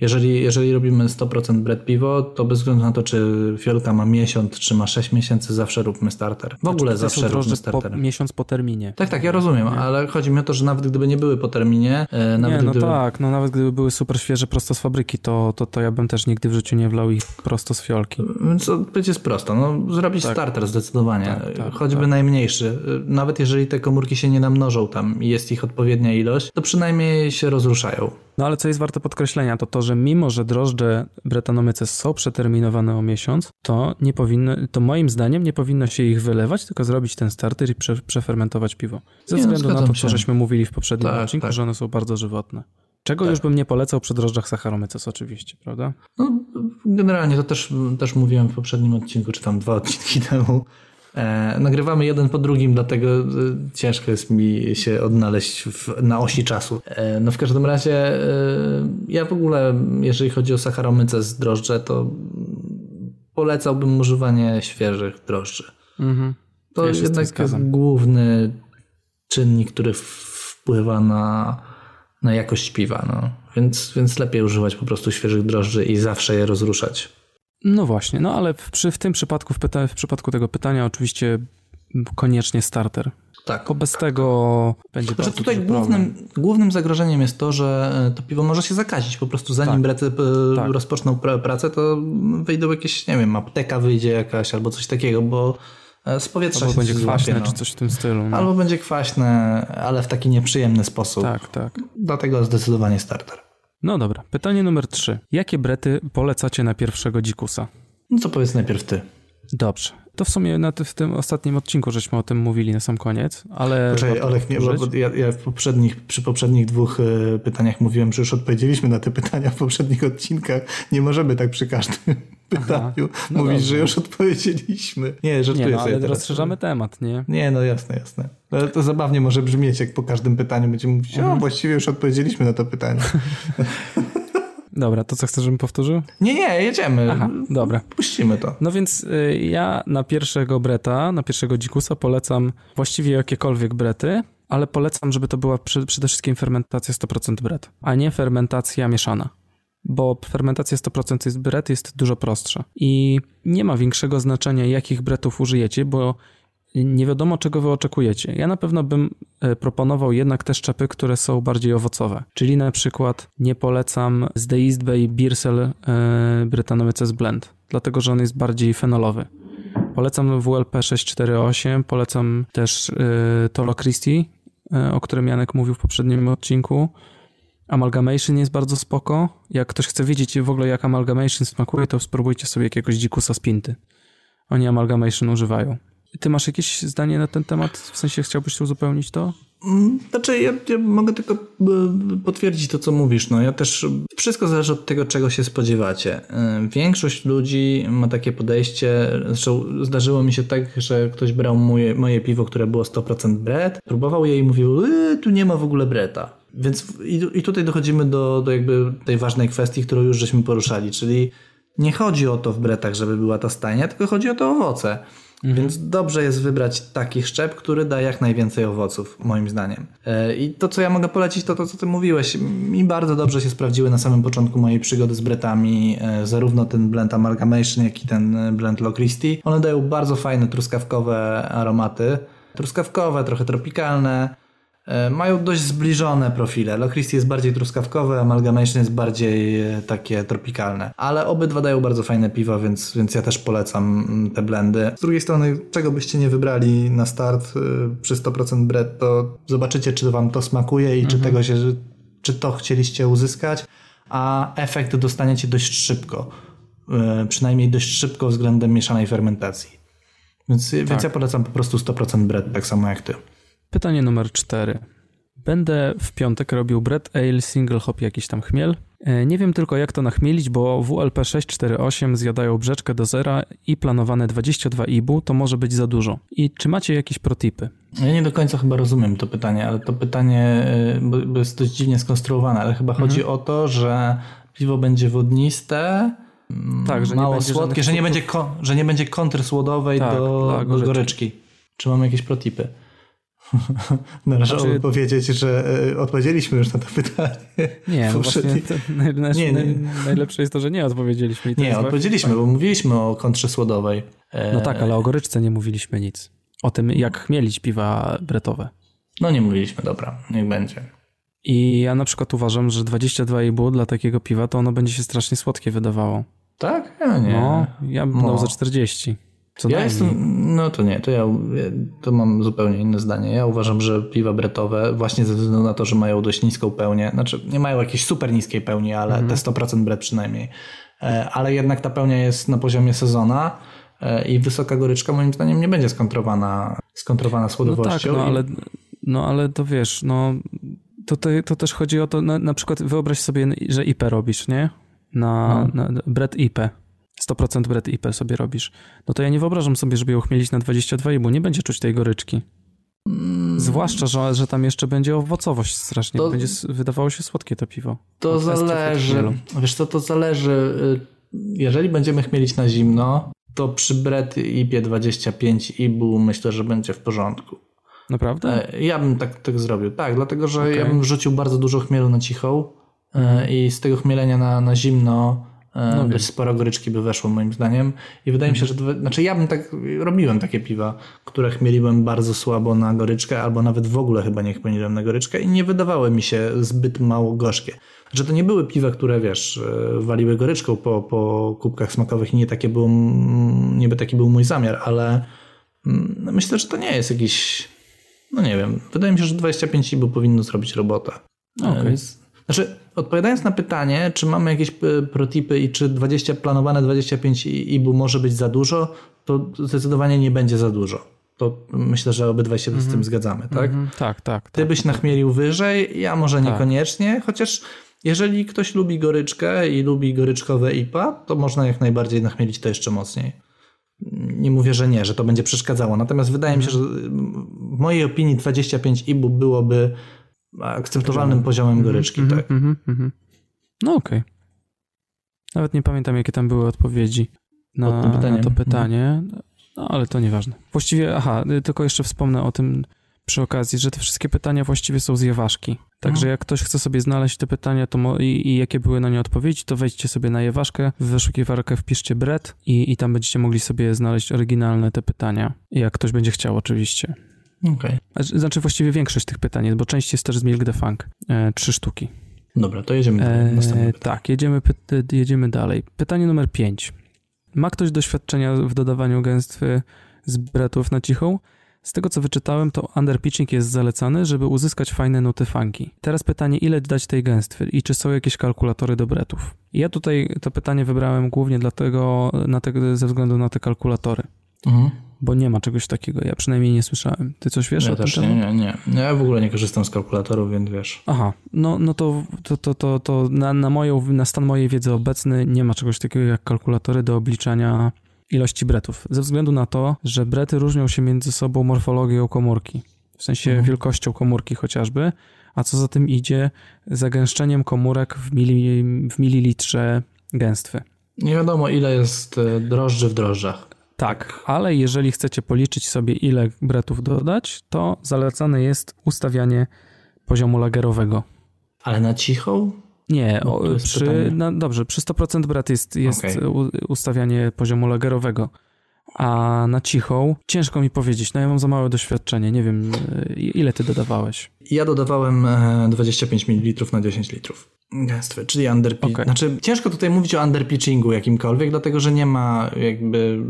Speaker 5: jeżeli, jeżeli robimy 100% bread piwo, to bez względu na to, czy fiolka ma miesiąc, czy ma 6 miesięcy, zawsze róbmy starter. W ogóle
Speaker 4: Znaczy,
Speaker 5: zawsze róbmy
Speaker 4: drożdże po,
Speaker 5: starter.
Speaker 4: miesiąc po terminie.
Speaker 5: Tak, tak, ja rozumiem, ale chodzi mi o to, że nawet gdyby nie były po terminie, e, nawet
Speaker 4: Nie, no
Speaker 5: gdyby...
Speaker 4: tak, no nawet gdyby były super świeże prosto z fabryki, to, to, to ja bym też nigdy w życiu nie wlał ich prosto z fiolki.
Speaker 5: Więc odpowiedź jest prosta. No, zrobić
Speaker 4: Tak.
Speaker 5: starter zdecydowanie.
Speaker 4: Tak, tak,
Speaker 5: Choćby
Speaker 4: tak.
Speaker 5: najmniejszy. Nawet jeżeli te komórki się nie namnożą tam i jest ich odpowiednia ilość, to przynajmniej się rozruszają.
Speaker 4: No ale co jest warte podkreślenia, to to, że mimo, że drożdże Brettanomyces są przeterminowane o miesiąc, to nie powinno, to moim zdaniem nie powinno się ich wylewać, tylko zrobić ten starter i prze, przefermentować piwo. Ze
Speaker 5: no,
Speaker 4: względu na to, co żeśmy mówili w poprzednim
Speaker 5: Tak,
Speaker 4: odcinku,
Speaker 5: tak.
Speaker 4: że one są bardzo żywotne. Czego
Speaker 5: Tak.
Speaker 4: już bym nie polecał przy drożdżach Saccharomyces oczywiście, prawda?
Speaker 5: No, generalnie to też, też mówiłem w poprzednim odcinku, czy tam dwa odcinki temu. E, nagrywamy jeden po drugim, dlatego e, ciężko jest mi się odnaleźć w, na osi czasu. E, no w każdym razie ja w ogóle, jeżeli chodzi o Saccharomyces z drożdże, to polecałbym używanie świeżych drożdży.
Speaker 4: Mhm.
Speaker 5: To
Speaker 4: Ja
Speaker 5: jednak jest główny czynnik, który wpływa na, na jakość piwa. No. Więc, więc lepiej używać po prostu świeżych drożdży i zawsze je rozruszać.
Speaker 4: No właśnie, no ale w, przy, w tym przypadku, w, pyta, w przypadku tego pytania oczywiście koniecznie starter.
Speaker 5: Tak.
Speaker 4: Bo bez tego będzie
Speaker 5: Znaczy
Speaker 4: bardzo
Speaker 5: tutaj
Speaker 4: problem.
Speaker 5: głównym, głównym zagrożeniem jest to, że e, to piwo może się zakazić. Po prostu zanim
Speaker 4: Tak.
Speaker 5: brety e,
Speaker 4: Tak.
Speaker 5: rozpoczną pra- pracę, to wyjdą jakieś, nie wiem, apteka wyjdzie jakaś albo coś takiego, bo e, z powietrza
Speaker 4: Albo
Speaker 5: się
Speaker 4: będzie kwaśne,
Speaker 5: złapie, no.
Speaker 4: czy coś w tym stylu. No.
Speaker 5: Albo będzie kwaśne, ale w taki nieprzyjemny sposób.
Speaker 4: Tak, tak.
Speaker 5: Dlatego zdecydowanie starter.
Speaker 4: No dobra, pytanie numer trzy. Jakie brety polecacie na pierwszego dzikusa?
Speaker 5: No co powiedz najpierw ty.
Speaker 4: Dobrze. To w sumie na, w tym ostatnim odcinku żeśmy o tym mówili na sam koniec, ale...
Speaker 5: Poczekaj, Olek, nie, bo, ja, ja w poprzednich, przy poprzednich dwóch e, pytaniach mówiłem, że już odpowiedzieliśmy na te pytania w poprzednich odcinkach. Nie możemy tak przy każdym pytaniu
Speaker 4: no
Speaker 5: mówić,
Speaker 4: dobrze.
Speaker 5: że już odpowiedzieliśmy. Nie, żartuję
Speaker 4: Nie, no,
Speaker 5: sobie
Speaker 4: ale
Speaker 5: teraz.
Speaker 4: rozszerzamy temat, nie?
Speaker 5: Nie, no jasne, jasne. Ale to zabawnie może brzmieć, jak po każdym pytaniu będziemy mówić,
Speaker 4: Mhm.
Speaker 5: o, właściwie już odpowiedzieliśmy na to pytanie.
Speaker 4: Dobra, to co chcesz, żebym powtórzył?
Speaker 5: Nie, nie, jedziemy.
Speaker 4: Aha, dobra.
Speaker 5: Puścimy to.
Speaker 4: No więc y, ja na pierwszego breta, na pierwszego dzikusa polecam właściwie jakiekolwiek brety, ale polecam, żeby to była przede wszystkim fermentacja 100% bret, a nie fermentacja mieszana. Bo fermentacja 100% jest bret jest dużo prostsza. I nie ma większego znaczenia, jakich bretów użyjecie, bo nie wiadomo, czego wy oczekujecie. Ja na pewno bym e, proponował jednak te szczepy, które są bardziej owocowe. Czyli na przykład nie polecam z The East Bay Beersel e, Brettanomyces Blend, dlatego że on jest bardziej fenolowy. Polecam WLP 648, polecam też e, Tolo Christie, e, o którym Janek mówił w poprzednim odcinku. Amalgamation jest bardzo spoko. Jak ktoś chce wiedzieć w ogóle jak Amalgamation smakuje, to spróbujcie sobie jakiegoś dzikusa z pinty. Oni Amalgamation używają. Ty masz jakieś zdanie na ten temat? W sensie chciałbyś uzupełnić to?
Speaker 5: Mm, Znaczy, ja, ja mogę tylko e, potwierdzić to, co mówisz. No, ja też wszystko zależy od tego, czego się spodziewacie. E, Większość ludzi ma takie podejście. Zresztą zdarzyło mi się tak, że ktoś brał moje, moje piwo, które było 100% bret, próbował je i mówił, e, tu nie ma w ogóle breta. Więc i, i tutaj dochodzimy do, do jakby tej ważnej kwestii, którą już żeśmy poruszali, czyli nie chodzi o to w bretach, żeby była ta stajnia, tylko chodzi o te owoce. Więc dobrze jest wybrać taki szczep, który da jak najwięcej owoców, moim zdaniem. E, I to, co ja mogę polecić, to to, co ty mówiłeś. Mi bardzo dobrze się sprawdziły na samym początku mojej przygody z bretami, e, zarówno ten blend Amalgamation, jak i ten e, blend Low Christie. One dają bardzo fajne truskawkowe aromaty. Truskawkowe, trochę tropikalne. E, Mają dość zbliżone profile. Low Christie jest bardziej truskawkowe, Amalgamation jest bardziej e, takie tropikalne. Ale obydwa dają bardzo fajne piwa, więc, więc ja też polecam mm, te blendy. Z drugiej strony, czego byście nie wybrali na start y, przy 100% bret, to zobaczycie, czy wam to smakuje i czy tego się, czy to chcieliście uzyskać, a efekt dostaniecie dość szybko. Przynajmniej dość szybko względem mieszanej fermentacji. Więc, więc ja polecam po prostu 100% bret, tak samo jak ty.
Speaker 4: Pytanie numer cztery. Będę w piątek robił Bread Ale Single Hop jakiś tam chmiel. E, Nie wiem tylko jak to nachmielić, bo WLP 648 zjadają brzeczkę do zera i planowane 22 IBU to może być za dużo. I czy macie jakieś protipy?
Speaker 5: Ja nie do końca chyba rozumiem to pytanie, ale to pytanie y, bo, jest dość dziwnie skonstruowane, ale chyba chodzi o to, że piwo będzie wodniste,
Speaker 4: Tak, że
Speaker 5: mało słodkie, że nie, będzie że nie będzie
Speaker 4: Tak,
Speaker 5: do, do
Speaker 4: goryczki.
Speaker 5: goryczki. Czy mamy jakieś protipy? Należałoby
Speaker 4: Znaczy-
Speaker 5: powiedzieć, że y, odpowiedzieliśmy już na to pytanie.
Speaker 4: Nie, no właśnie to, naj, naj,
Speaker 5: Nie, nie.
Speaker 4: naj, najlepsze jest to, że nie odpowiedzieliśmy.
Speaker 5: Nie, odpowiedzieliśmy, bo mówiliśmy o kontrze słodowej. E,
Speaker 4: No tak, ale o goryczce nie mówiliśmy nic. O tym, jak chmielić piwa bretowe.
Speaker 5: No nie mówiliśmy, dobra, niech będzie.
Speaker 4: I ja na przykład uważam, że 22 IBU dla takiego piwa to ono będzie się strasznie słodkie wydawało.
Speaker 5: Tak? Ja nie.
Speaker 4: No, ja bym
Speaker 5: No.
Speaker 4: dał za 40. Co
Speaker 5: Ja jestem, no to nie, to ja to mam zupełnie inne zdanie. Ja uważam, że piwa bretowe, właśnie ze względu na to, że mają dość niską pełnię, znaczy nie mają jakiejś super niskiej pełni, ale
Speaker 4: Mhm.
Speaker 5: te 100% bret przynajmniej, E, ale jednak ta pełnia jest na poziomie sezona e, i wysoka goryczka moim zdaniem nie będzie skontrowana, skontrowana
Speaker 4: No tak,
Speaker 5: słodowością.
Speaker 4: no ale, no ale to wiesz, no to, to, to też chodzi o to, na, na przykład wyobraź sobie, że IP robisz, nie? Na,
Speaker 5: No.
Speaker 4: na Bret IP. 100% Bret IP sobie robisz. No to ja nie wyobrażam sobie, żeby ją chmielić na 22 IBU. Nie będzie czuć tej goryczki. Zwłaszcza, że, że tam jeszcze będzie owocowość strasznie.
Speaker 5: To-
Speaker 4: Będzie wydawało się słodkie to piwo.
Speaker 5: To zależy. Wiesz co, to zależy. y, Jeżeli będziemy chmielić na zimno, to przy Bret IP 25 IBU myślę, że będzie w porządku.
Speaker 4: Naprawdę?
Speaker 5: E, Ja bym tak, tak zrobił, tak, dlatego że
Speaker 4: Okej.
Speaker 5: ja bym wrzucił bardzo dużo chmielu na cichą e, i z tego chmielenia na, na zimno e,
Speaker 4: No wiem.
Speaker 5: dość sporo goryczki by weszło moim zdaniem i wydaje mi się, że dwa- znaczy ja bym tak robiłem takie piwa, które chmieliłem bardzo słabo na goryczkę albo nawet w ogóle chyba nie chmieliłem na goryczkę i nie wydawały mi się zbyt mało gorzkie. Że to nie były piwa, które wiesz, e, waliły goryczką po, po kubkach smakowych i nie takie był, nie by taki był mój zamiar, ale mm, myślę, że to nie jest jakiś no nie wiem. Wydaje mi się, że 25 IBU powinno zrobić robotę. E, Więc, znaczy, odpowiadając na pytanie, czy mamy jakieś e, protipy i czy 20, planowane 25 IBU może być za dużo, to zdecydowanie nie będzie za dużo. To myślę, że obydwaj się z tym zgadzamy, tak?
Speaker 4: Mhm, tak, tak.
Speaker 5: Ty
Speaker 4: tak.
Speaker 5: byś nachmielił wyżej, ja może
Speaker 4: Tak.
Speaker 5: niekoniecznie, chociaż jeżeli ktoś lubi goryczkę i lubi goryczkowe IPA, to można jak najbardziej nachmielić to jeszcze mocniej. Nie mówię, że nie, że to będzie przeszkadzało. Natomiast wydaje mi się, że w mojej opinii 25 IBU byłoby akceptowalnym poziomem goryczki.
Speaker 4: Mhm,
Speaker 5: Tak.
Speaker 4: mhm, mhm. No okej. Nawet nie pamiętam, jakie tam były odpowiedzi na,
Speaker 5: Pod tym
Speaker 4: na to pytanie, no ale to nieważne. Właściwie, aha, y, tylko jeszcze wspomnę o tym przy okazji, że te wszystkie pytania właściwie są z Jeważki. Także
Speaker 5: Mhm.
Speaker 4: jak ktoś chce sobie znaleźć te pytania to i, i jakie były na nie odpowiedzi, to wejdźcie sobie na Jeważkę, w wyszukiwarkę wpiszcie Bret i, i tam będziecie mogli sobie znaleźć oryginalne te pytania. Jak ktoś będzie chciał oczywiście.
Speaker 5: Okej.
Speaker 4: A- Znaczy właściwie większość tych pytań jest, bo część jest też z Milk the Funk. E, trzy sztuki.
Speaker 5: Dobra, to jedziemy do
Speaker 4: E, tak, jedziemy, py- jedziemy dalej. Pytanie numer 5. Ma ktoś doświadczenia w dodawaniu gęstwy z bretów na cichą? Z tego co wyczytałem, to underpitching jest zalecany, żeby uzyskać fajne nuty funky. Teraz pytanie, ile dać tej gęstwy i czy są jakieś kalkulatory do bretów? Ja tutaj to pytanie wybrałem głównie dlatego, na te, ze względu na te kalkulatory,
Speaker 5: Mhm.
Speaker 4: Bo nie ma czegoś takiego. Ja przynajmniej nie słyszałem. Ty coś wiesz
Speaker 5: Ja
Speaker 4: o tym?
Speaker 5: też nie,
Speaker 4: tematu?
Speaker 5: nie, nie. Ja w ogóle nie korzystam z kalkulatorów, więc wiesz.
Speaker 4: Aha, no, no to, to, to, to, to na, na, moją, na stan mojej wiedzy obecny nie ma czegoś takiego jak kalkulatory do obliczania ilości bretów. Ze względu na to, że brety różnią się między sobą morfologią komórki, w sensie
Speaker 5: Mhm.
Speaker 4: wielkością komórki chociażby, a co za tym idzie, zagęszczeniem komórek w, mili, w mililitrze gęstwy.
Speaker 5: Nie wiadomo, ile jest e, drożdży w drożdżach.
Speaker 4: Tak, ale jeżeli chcecie policzyć sobie, ile bretów dodać, to zalecane jest ustawianie poziomu lagerowego.
Speaker 5: Ale na cichą?
Speaker 4: Nie,
Speaker 5: No,
Speaker 4: przy, no, dobrze, przy 100% brat jest, jest u, ustawianie poziomu lagerowego, a na cichą ciężko mi powiedzieć, no ja mam za małe doświadczenie, nie wiem, y, ile ty dodawałeś.
Speaker 5: Ja dodawałem e, 25 ml na 10 litrów gęstwy, czyli underpitch.
Speaker 4: Okej.
Speaker 5: Znaczy, ciężko tutaj mówić o underpitchingu jakimkolwiek, dlatego że nie ma jakby,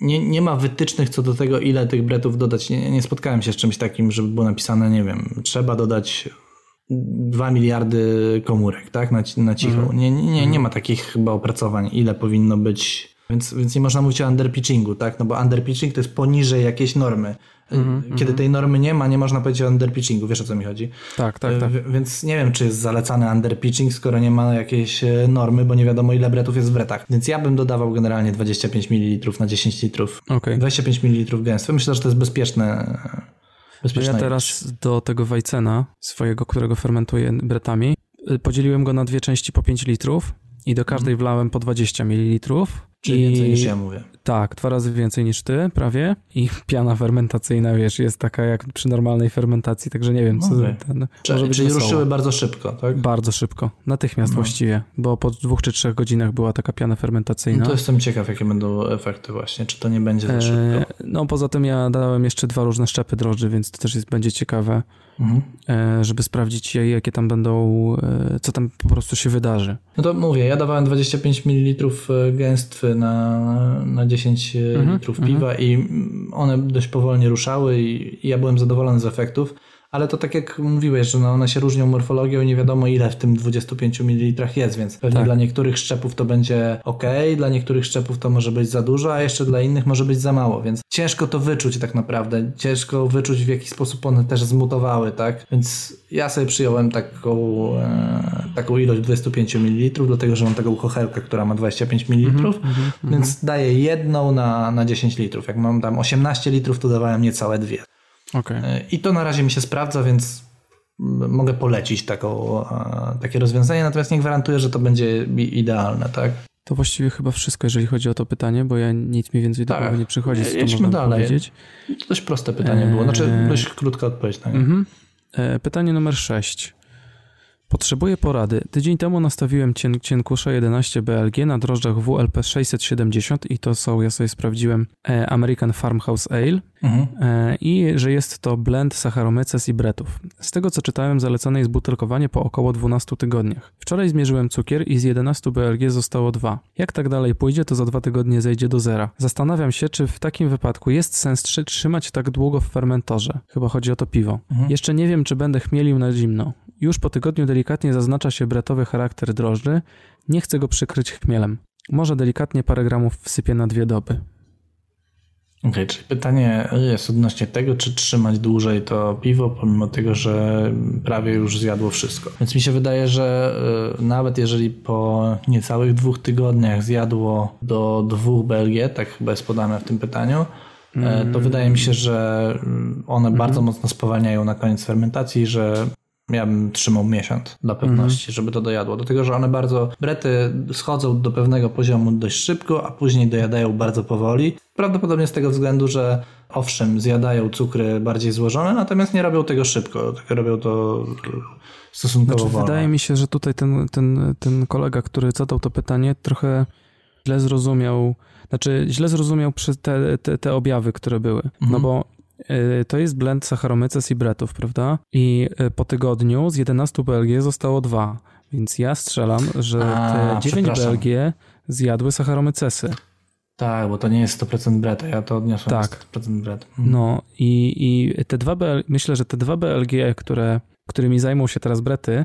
Speaker 5: nie, nie ma wytycznych co do tego, ile tych bretów dodać. Nie, nie spotkałem się z czymś takim, żeby było napisane, nie wiem, trzeba dodać 2 miliardy komórek, tak, na, na cichą. Nie, nie, nie, nie ma takich chyba opracowań, ile powinno być, więc, więc nie można mówić o underpitchingu, tak, no bo underpitching to jest poniżej jakiejś normy. Kiedy tej normy nie ma, nie można powiedzieć o underpitchingu, wiesz o co mi chodzi?
Speaker 4: Tak, tak, tak.
Speaker 5: W- Więc nie wiem, czy jest zalecany underpitching, skoro nie ma jakiejś e, normy, bo nie wiadomo ile bretów jest w bretach. Więc ja bym dodawał generalnie 25 ml na 10 litrów.
Speaker 4: Okej.
Speaker 5: 25 ml gęstwy. Myślę, że to jest bezpieczne. e, bezpieczna
Speaker 4: ja teraz do tego Weitzena swojego, którego fermentuję bretami, y, podzieliłem go na dwie części po 5 litrów i do każdej wlałem po 20 ml.
Speaker 5: Czyli więcej niż ja mówię.
Speaker 4: Tak, dwa razy więcej niż ty, prawie. I piana fermentacyjna, wiesz, jest taka jak przy normalnej fermentacji, także nie wiem, co ten,
Speaker 5: Czyli,
Speaker 4: może
Speaker 5: czyli
Speaker 4: wesoło.
Speaker 5: ruszyły bardzo szybko, tak?
Speaker 4: Bardzo szybko, natychmiast
Speaker 5: No.
Speaker 4: właściwie, bo po dwóch czy trzech godzinach była taka piana fermentacyjna.
Speaker 5: No to jestem ciekaw, jakie będą efekty właśnie. Czy to nie będzie za
Speaker 4: E,
Speaker 5: szybko?
Speaker 4: no poza tym ja dałem jeszcze dwa różne szczepy drożdży, więc to też jest, będzie ciekawe,
Speaker 5: Mhm.
Speaker 4: e, żeby sprawdzić jakie tam będą, e, co tam po prostu się wydarzy.
Speaker 5: No to mówię, ja dawałem 25 ml gęstwy na, na 10
Speaker 4: Mhm,
Speaker 5: litrów piwa i one dość powolnie ruszały i, i ja byłem zadowolony z efektów, ale to tak jak mówiłeś, że no one się różnią morfologią i nie wiadomo ile w tym 25 ml jest, więc pewnie
Speaker 4: Tak.
Speaker 5: dla niektórych szczepów to będzie ok, dla niektórych szczepów to może być za dużo, a jeszcze dla innych może być za mało, więc ciężko to wyczuć tak naprawdę, ciężko wyczuć w jaki sposób one też zmutowały, tak, więc ja sobie przyjąłem taką, e, taką ilość 25 ml, dlatego że mam taką kochelkę, która ma 25 ml, więc daję jedną na, na 10 litrów. Jak mam tam 18 litrów, to dawałem niecałe dwie.
Speaker 4: Okej.
Speaker 5: E, I to na razie mi się sprawdza, więc mogę polecić taką, e, takie rozwiązanie, natomiast nie gwarantuję, że to będzie idealne, tak?
Speaker 4: To właściwie chyba wszystko, jeżeli chodzi o to pytanie, bo ja nic mi więcej do
Speaker 5: Tak.
Speaker 4: głowy nie przychodzi, co
Speaker 5: Jedźmy dalej.
Speaker 4: powiedzieć.
Speaker 5: To dość proste pytanie było, znaczy
Speaker 4: Eee.
Speaker 5: dość krótka odpowiedź na nie.
Speaker 4: Mhm. E, Pytanie numer 6. Potrzebuję porady. Tydzień temu nastawiłem cien, cienkusze 11 BLG na drożdżach WLP 670 i to są, ja sobie sprawdziłem, e, American Farmhouse Ale
Speaker 5: Mhm.
Speaker 4: e, i że jest to blend Saccharomyces i bretów. Z tego co czytałem, zalecane jest butelkowanie po około 12 tygodniach. Wczoraj zmierzyłem cukier i z 11 BLG zostało 2. Jak tak dalej pójdzie, to za dwa tygodnie zejdzie do zera. Zastanawiam się, czy w takim wypadku jest sens trzy- trzymać tak długo w fermentorze. Chyba chodzi o to piwo.
Speaker 5: Mhm.
Speaker 4: Jeszcze nie wiem, czy będę chmielił na zimno. Już po tygodniu delikatnie zaznacza się bretowy charakter drożdży. Nie chcę go przykryć chmielem. Może delikatnie parę gramów wsypię na dwie doby.
Speaker 5: Okej, czyli pytanie jest odnośnie tego, czy trzymać dłużej to piwo, pomimo tego, że prawie już zjadło wszystko. Więc mi się wydaje, że y, nawet jeżeli po niecałych dwóch tygodniach zjadło do dwóch BLG, tak chyba jest podane w tym pytaniu, e, to wydaje mi się, że y, one bardzo mocno spowalniają na koniec fermentacji, że Ja bym trzymał miesiąc dla pewności, żeby to dojadło. Dlatego, że one bardzo, brety schodzą do pewnego poziomu dość szybko, a później dojadają bardzo powoli. Prawdopodobnie z tego względu, że owszem, zjadają cukry bardziej złożone, natomiast nie robią tego szybko, tylko robią to stosunkowo
Speaker 4: Znaczy,
Speaker 5: wolno.
Speaker 4: wydaje mi się, że tutaj ten, ten, ten kolega, który zadał to pytanie, trochę źle zrozumiał, znaczy źle zrozumiał te, te, te objawy, które były. No
Speaker 5: Mhm.
Speaker 4: bo y, to jest blend Saccharomyces i Bretów, prawda? I y, po tygodniu z 11 BLG zostało dwa. Więc ja strzelam, że
Speaker 5: A,
Speaker 4: te 9
Speaker 5: przepraszam.
Speaker 4: BLG zjadły Saccharomycesy.
Speaker 5: Tak, bo to nie jest 100% breta, ja to odniosłem
Speaker 4: Tak.
Speaker 5: 100% bret. Mhm.
Speaker 4: No i, i te dwa BL, myślę, że te dwa BLG, które, którymi zajmą się teraz Brety,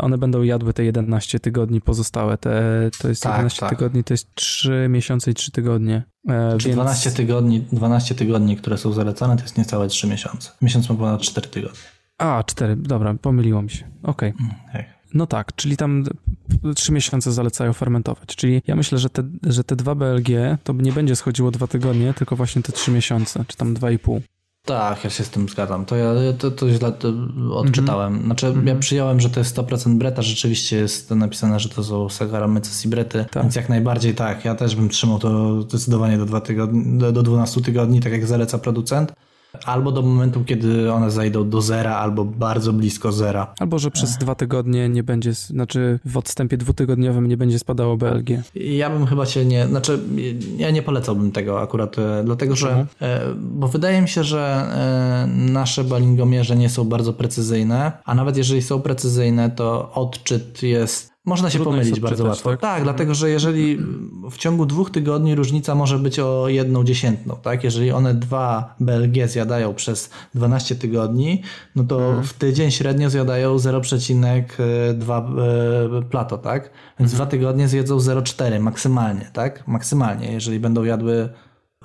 Speaker 4: one będą jadły te 11 tygodni pozostałe. Te, to jest
Speaker 5: Tak,
Speaker 4: 11
Speaker 5: tak.
Speaker 4: tygodni, to jest 3 miesiące i 3 tygodnie. E,
Speaker 5: Czy
Speaker 4: więc
Speaker 5: 12 tygodni, 12 tygodni, które są zalecane, to jest niecałe 3 miesiące. Miesiąc ma ponad 4 tygodnie.
Speaker 4: A, 4, dobra, pomyliło mi się. Okej.
Speaker 5: Tak.
Speaker 4: No tak, czyli tam 3 miesiące zalecają fermentować. Czyli ja myślę, że te, że te dwa BLG to nie będzie schodziło 2 tygodnie, tylko właśnie te 3 miesiące, czy tam 2,5.
Speaker 5: Tak, ja się z tym zgadzam. To ja to, to źle to odczytałem.
Speaker 4: Mhm.
Speaker 5: Znaczy, ja przyjąłem, że to jest 100% breta. Rzeczywiście jest napisane, że to są Saccharomyces i brety.
Speaker 4: Tak.
Speaker 5: Więc jak najbardziej tak. Ja też bym trzymał to zdecydowanie do, dwa tygodni, do, do 12 tygodni, tak jak zaleca producent. Albo do momentu, kiedy one zajdą do zera, albo bardzo blisko zera.
Speaker 4: Albo że przez dwa tygodnie nie będzie, znaczy w odstępie dwutygodniowym nie będzie spadało BLG.
Speaker 5: Ja bym chyba się nie, znaczy ja nie polecałbym tego akurat, e, dlatego że, e, bo wydaje mi się, że e, nasze balingomierze nie są bardzo precyzyjne, a nawet jeżeli są precyzyjne, to odczyt jest, można się
Speaker 4: Trudno
Speaker 5: pomylić bardzo łatwo.
Speaker 4: tak?
Speaker 5: Tak, dlatego że jeżeli w ciągu dwóch tygodni różnica może być o jedną dziesiętną, tak? Jeżeli one dwa BLG zjadają przez 12 tygodni, no to
Speaker 4: Mhm.
Speaker 5: w tydzień średnio zjadają 0,2 e, plato, tak? Więc
Speaker 4: Mhm.
Speaker 5: dwa tygodnie zjedzą 0,4 maksymalnie, tak? Maksymalnie, jeżeli będą jadły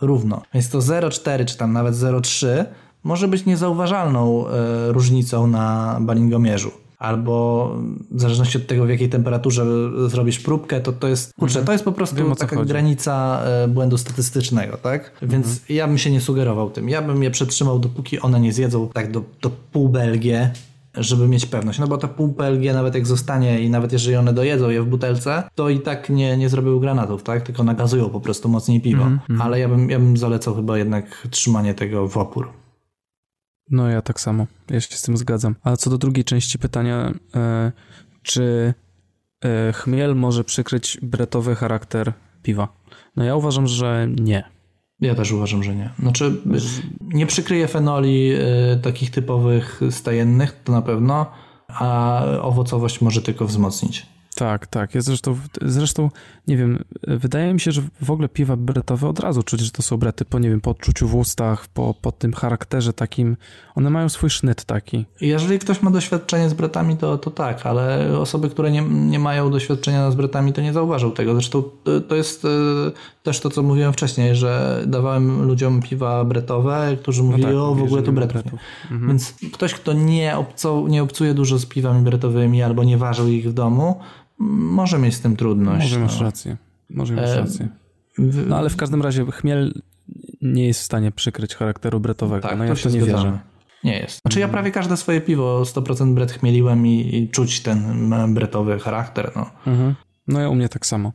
Speaker 5: równo. Więc to 0,4 czy tam nawet 0,3 może być niezauważalną e, różnicą na balingomierzu. Albo w zależności od tego, w jakiej temperaturze zrobisz próbkę, to to jest, kurczę, to jest po prostu
Speaker 4: Mhm. Wiem,
Speaker 5: taka
Speaker 4: chodzi.
Speaker 5: granica e, błędu statystycznego, tak? Więc
Speaker 4: Mhm.
Speaker 5: ja bym się nie sugerował tym. Ja bym je przetrzymał, dopóki one nie zjedzą tak do, do pół BLG, żeby mieć pewność. No bo to pół PLG nawet jak zostanie i nawet jeżeli one dojedzą je w butelce, to i tak nie, nie zrobiły granatów, tak? Tylko nagazują po prostu mocniej piwo.
Speaker 4: Mhm,
Speaker 5: Ale ja bym, ja bym zalecał chyba jednak trzymanie tego w opór.
Speaker 4: No ja tak samo, ja się z tym zgadzam. A co do drugiej części pytania, e, czy e, chmiel może przykryć bretowy charakter piwa? No ja uważam, że nie.
Speaker 5: Ja też uważam, że nie. Znaczy, nie przykryje fenoli y, takich typowych stajennych, to na pewno, a owocowość może tylko wzmocnić.
Speaker 4: Tak, tak. Ja zresztą, zresztą, nie wiem, wydaje mi się, że w ogóle piwa bretowe od razu czuć, że to są brety, po nie wiem, po odczuciu w ustach, po, po tym charakterze takim. One mają swój sznyt taki.
Speaker 5: Jeżeli ktoś ma doświadczenie z bretami, to, to tak, ale osoby, które nie, nie mają doświadczenia z bretami, to nie zauważą tego. Zresztą to, to jest y, też to, co mówiłem wcześniej, że dawałem ludziom piwa bretowe, którzy mówili,
Speaker 4: tak,
Speaker 5: o w ogóle to bretów.
Speaker 4: bretów.
Speaker 5: nie. Więc ktoś, kto nie, obco, nie obcuje dużo z piwami bretowymi albo nie ważył ich w domu, może mieć z tym trudność.
Speaker 4: Może masz
Speaker 5: no.
Speaker 4: rację. Może masz
Speaker 5: E,
Speaker 4: rację. No ale w każdym razie chmiel nie jest w stanie przykryć charakteru bretowego.
Speaker 5: Tak,
Speaker 4: no
Speaker 5: to
Speaker 4: ja to nie
Speaker 5: zgadzamy.
Speaker 4: wierzę.
Speaker 5: Nie jest. Znaczy ja prawie każde swoje piwo 100% bret chmieliłem i, i czuć ten bretowy charakter. No.
Speaker 4: Mhm. No ja u mnie tak samo.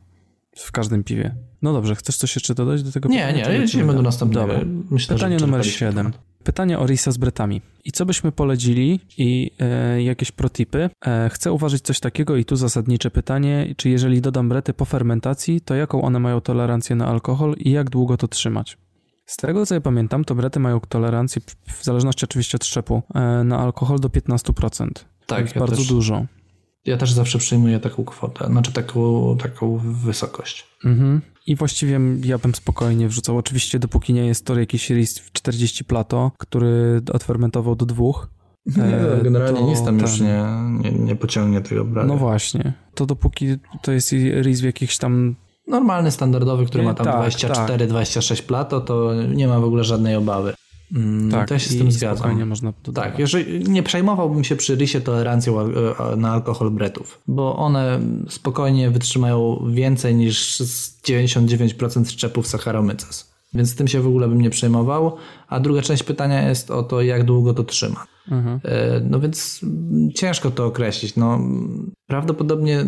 Speaker 4: W każdym piwie. No dobrze, chcesz coś jeszcze dodać do tego
Speaker 5: Nie,
Speaker 4: pytania,
Speaker 5: nie,
Speaker 4: lecimy
Speaker 5: do następnego.
Speaker 4: Dobra.
Speaker 5: Myślę,
Speaker 4: Pytanie numer
Speaker 5: wyczerpaliśmy
Speaker 4: 7. Pytanie o risa z bretami. I co byśmy polecili i e, jakieś protipy? E, chcę uważać coś takiego i tu zasadnicze pytanie, czy jeżeli dodam brety po fermentacji, to jaką one mają tolerancję na alkohol i jak długo to trzymać? Z tego co ja pamiętam, to brety mają tolerancję, w zależności oczywiście od szczepu, e, na alkohol do 15%.
Speaker 5: Tak,
Speaker 4: Więc
Speaker 5: ja
Speaker 4: bardzo
Speaker 5: też,
Speaker 4: dużo.
Speaker 5: ja też zawsze przyjmuję taką kwotę, znaczy taką, taką wysokość.
Speaker 4: Mhm. I właściwie ja bym spokojnie wrzucał, oczywiście dopóki nie jest to jakiś ris w 40 plato, który odfermentował do dwóch. E,
Speaker 5: generalnie
Speaker 4: to
Speaker 5: nic tam już nie, nie, nie pociągnie tego brania.
Speaker 4: No właśnie. To dopóki to jest ris w jakichś tam...
Speaker 5: Normalny, standardowy, który
Speaker 4: Nie,
Speaker 5: ma tam
Speaker 4: tak,
Speaker 5: 24-26 plato, to nie ma w ogóle żadnej obawy. Mm,
Speaker 4: Tak,
Speaker 5: to ja się z tym zgadzam.
Speaker 4: można dodawać.
Speaker 5: Tak, jeżeli nie przejmowałbym się przy rysie tolerancją e, na alkohol bretów, bo one spokojnie wytrzymają więcej niż z 99% szczepów Saccharomyces. Więc tym się w ogóle bym nie przejmował. A druga część pytania jest o to, jak długo to trzyma.
Speaker 4: Mhm.
Speaker 5: E, No więc ciężko to określić. No, prawdopodobnie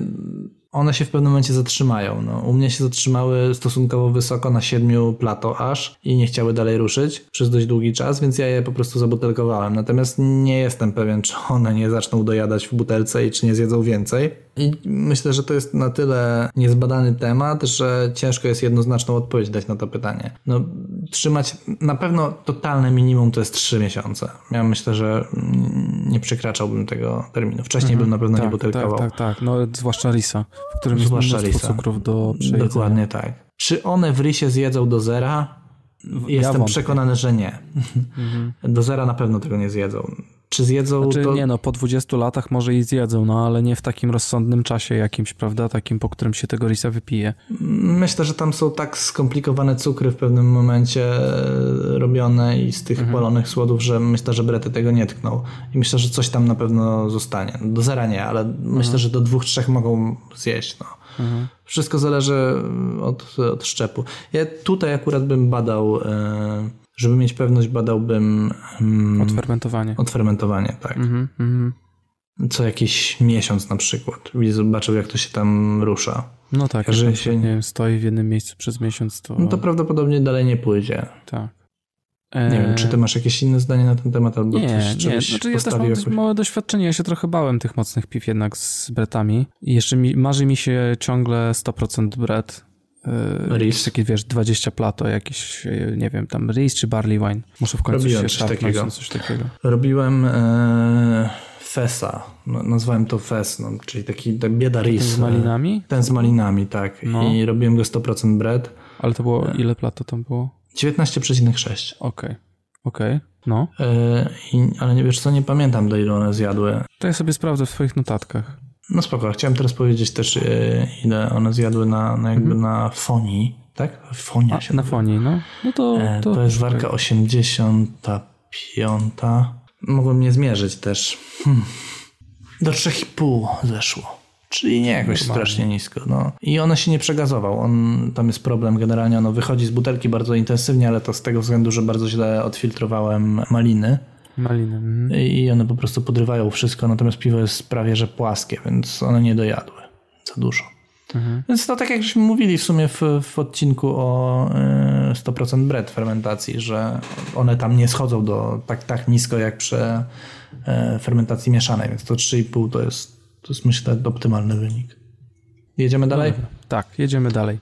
Speaker 5: one się w pewnym momencie zatrzymają. No, u mnie się zatrzymały stosunkowo wysoko na siedmiu plato aż i nie chciały dalej ruszyć przez dość długi czas, więc ja je po prostu zabutelkowałem. Natomiast nie jestem pewien, czy one nie zaczną dojadać w butelce i czy nie zjedzą więcej. I myślę, że to jest na tyle niezbadany temat, że ciężko jest jednoznaczną odpowiedź dać na to pytanie. No, trzymać na pewno totalne minimum to jest 3 miesiące. Ja myślę, że nie przekraczałbym tego terminu. Wcześniej bym na pewno nie
Speaker 4: tak,
Speaker 5: butelkował.
Speaker 4: tak, tak, tak. No, zwłaszcza risa, w którym jest
Speaker 5: Zwłaszcza
Speaker 4: mnóstwo
Speaker 5: risa.
Speaker 4: cukrów do przejedzenia.
Speaker 5: Dokładnie tak. Czy one w risie zjedzą do zera? Jestem
Speaker 4: wątpię.
Speaker 5: przekonany, że nie. Do zera na pewno tego nie zjedzą. Czy zjedzą
Speaker 4: Znaczy,
Speaker 5: to...
Speaker 4: nie no, po 20 latach może i zjedzą, no ale nie w takim rozsądnym czasie jakimś, prawda? Takim, po którym się tego risa wypije.
Speaker 5: Myślę, że tam są tak skomplikowane cukry w pewnym momencie e, robione i z tych
Speaker 4: Mhm.
Speaker 5: palonych słodów, że myślę, że brety tego nie tkną. I myślę, że coś tam na pewno zostanie. Do zera nie, ale
Speaker 4: Mhm.
Speaker 5: myślę, że do dwóch, trzech mogą zjeść. No. Wszystko zależy od, od szczepu. Ja tutaj akurat bym badał, e, żeby mieć pewność, badałbym mm,
Speaker 4: Odfermentowanie.
Speaker 5: odfermentowanie, tak.
Speaker 4: Mhm, mhm.
Speaker 5: Co jakiś miesiąc na przykład i zobaczył, jak to się tam rusza.
Speaker 4: No tak,
Speaker 5: Że
Speaker 4: jak
Speaker 5: się-
Speaker 4: nie wiem, stoi w jednym miejscu przez miesiąc, to,
Speaker 5: No to prawdopodobnie dalej nie pójdzie.
Speaker 4: tak.
Speaker 5: Nie wiem, czy ty masz jakieś inne zdanie na ten temat, albo
Speaker 4: Nie,
Speaker 5: coś,
Speaker 4: nie. Znaczy, ja też mam
Speaker 5: jakoś-
Speaker 4: małe doświadczenie. Ja się trochę bałem tych mocnych piw jednak z bretami. I jeszcze mi, marzy mi się ciągle 100% bret.
Speaker 5: Ris.
Speaker 4: jakieś takie, wiesz, 20 plato, jakiś, yy, nie wiem, tam ris czy barley wine. Muszę w końcu
Speaker 5: Robiłem
Speaker 4: się
Speaker 5: coś takiego.
Speaker 4: coś takiego.
Speaker 5: Robiłem e, fesa, no, nazwałem to fes, no, czyli taki ta bieda ris.
Speaker 4: Z malinami?
Speaker 5: Ten z malinami, tak.
Speaker 4: No.
Speaker 5: I robiłem go 100% bread.
Speaker 4: Ale to było, ile plato tam było?
Speaker 5: 19,6.
Speaker 4: Okej, okej, no.
Speaker 5: E, i- ale nie wiesz co, nie pamiętam do ilu one zjadły.
Speaker 4: To ja sobie sprawdzę w swoich notatkach.
Speaker 5: No spoko, chciałem teraz powiedzieć też e, ile one zjadły na, na jakby na fonii, tak? Fonia
Speaker 4: A,
Speaker 5: się
Speaker 4: na fonie, no. No to...
Speaker 5: E,
Speaker 4: to,
Speaker 5: To jest warka 85. Mogłem nie zmierzyć też. Hmm. Do 3,5 zeszło. Czyli nie jakoś
Speaker 4: Normalnie.
Speaker 5: strasznie nisko. No. I one się nie przegazował. On, tam jest problem generalnie. Ono wychodzi z butelki bardzo intensywnie, ale to z tego względu, że bardzo źle odfiltrowałem maliny.
Speaker 4: Maliny. mhm.
Speaker 5: I one po prostu podrywają wszystko. Natomiast piwo jest prawie że płaskie, więc one nie dojadły za dużo.
Speaker 4: Mhm.
Speaker 5: Więc to tak jak żeśmy mówili w sumie w, w odcinku o y, 100% bread fermentacji, że one tam nie schodzą do tak, tak nisko jak przy y, fermentacji mieszanej, więc to 3,5 to jest, to jest myślę optymalny wynik. Jedziemy dalej?
Speaker 4: Tak, jedziemy dalej.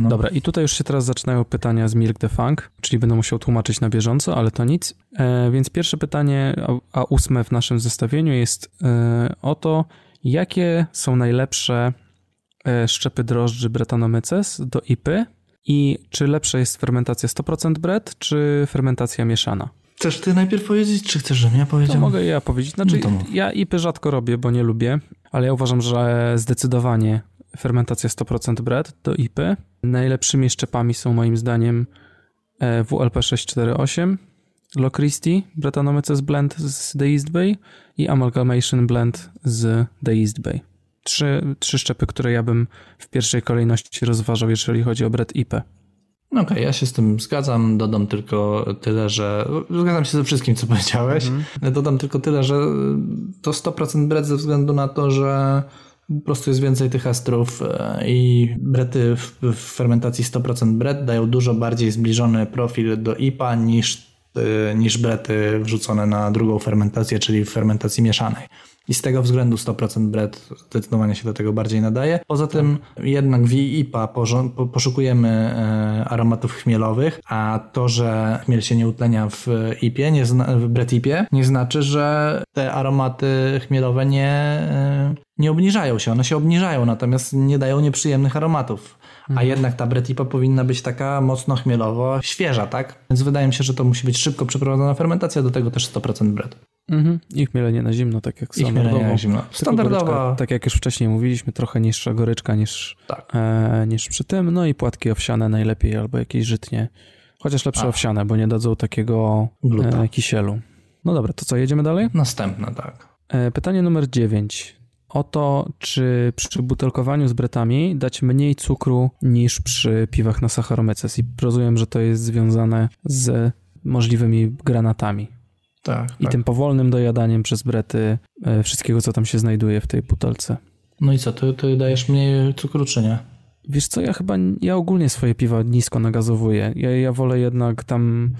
Speaker 5: No.
Speaker 4: Dobra, i tutaj już się teraz zaczynają pytania z Milk the Funk, czyli będę musiał tłumaczyć na bieżąco, ale to nic. E, więc pierwsze pytanie, a, a ósme w naszym zestawieniu jest e, o to, jakie są najlepsze e, szczepy drożdży Brettanomyces do IPy i czy lepsza jest fermentacja 100% bret, czy fermentacja mieszana?
Speaker 5: Chcesz ty najpierw powiedzieć, czy chcesz, żebym ja
Speaker 4: To
Speaker 5: powiedział?
Speaker 4: mogę ja powiedzieć. Znaczy,
Speaker 5: No to
Speaker 4: ja IPy rzadko robię, bo nie lubię, ale ja uważam, że zdecydowanie fermentacja 100% bret do IPy. Najlepszymi szczepami są moim zdaniem e, WLP 648, Locristi, Brettanomyces Blend z The East Bay i Amalgamation Blend z The East Bay. Trzy, trzy szczepy, które ja bym w pierwszej kolejności rozważał, jeżeli chodzi o bret IP.
Speaker 5: Okej, ja się z tym zgadzam. Dodam tylko tyle, że. Zgadzam się ze wszystkim, co powiedziałeś. Dodam tylko tyle, że to 100% bret ze względu na to, że po prostu jest więcej tych estrów e, i brety w, fermentacji 100% bret dają dużo bardziej zbliżony profil do IPA niż, e, niż brety wrzucone na drugą fermentację, czyli w fermentacji mieszanej. I z tego względu 100% bret zdecydowanie się do tego bardziej nadaje. Poza tym jednak w IPA poszukujemy e, aromatów chmielowych, a to, że chmiel się nie utlenia w IPie, nie w Bret IPie, nie znaczy, że te aromaty chmielowe nie, e, nie obniżają się. One się obniżają, natomiast nie dają nieprzyjemnych aromatów. A jednak ta bretipa powinna być taka mocno chmielowo świeża, tak? Więc wydaje mi się, że to musi być szybko przeprowadzona fermentacja, do tego też 100% bret.
Speaker 4: Mhm. I chmielenie na zimno, tak jak
Speaker 5: I
Speaker 4: standardowo.
Speaker 5: na zimno. Standardowa.
Speaker 4: goryczka, tak jak już wcześniej mówiliśmy, trochę niższa goryczka niż,
Speaker 5: Tak.
Speaker 4: e, niż przy tym. No i płatki owsiane najlepiej, albo jakieś żytnie. Chociaż lepsze
Speaker 5: A.
Speaker 4: owsiane, bo nie dadzą takiego
Speaker 5: Gluta.
Speaker 4: e, kisielu. No dobra, to co, jedziemy dalej?
Speaker 5: Następne, tak.
Speaker 4: E, pytanie numer 9. o to, czy przy butelkowaniu z bretami dać mniej cukru niż przy piwach na Saccharomyces i rozumiem, że to jest związane z możliwymi granatami
Speaker 5: Tak,
Speaker 4: i
Speaker 5: tak.
Speaker 4: tym powolnym dojadaniem przez brety e, wszystkiego, co tam się znajduje w tej butelce.
Speaker 5: No i co, ty, ty dajesz mniej cukru czy nie?
Speaker 4: Wiesz co, ja chyba, ja ogólnie swoje piwa nisko nagazowuję. Ja, ja wolę jednak tam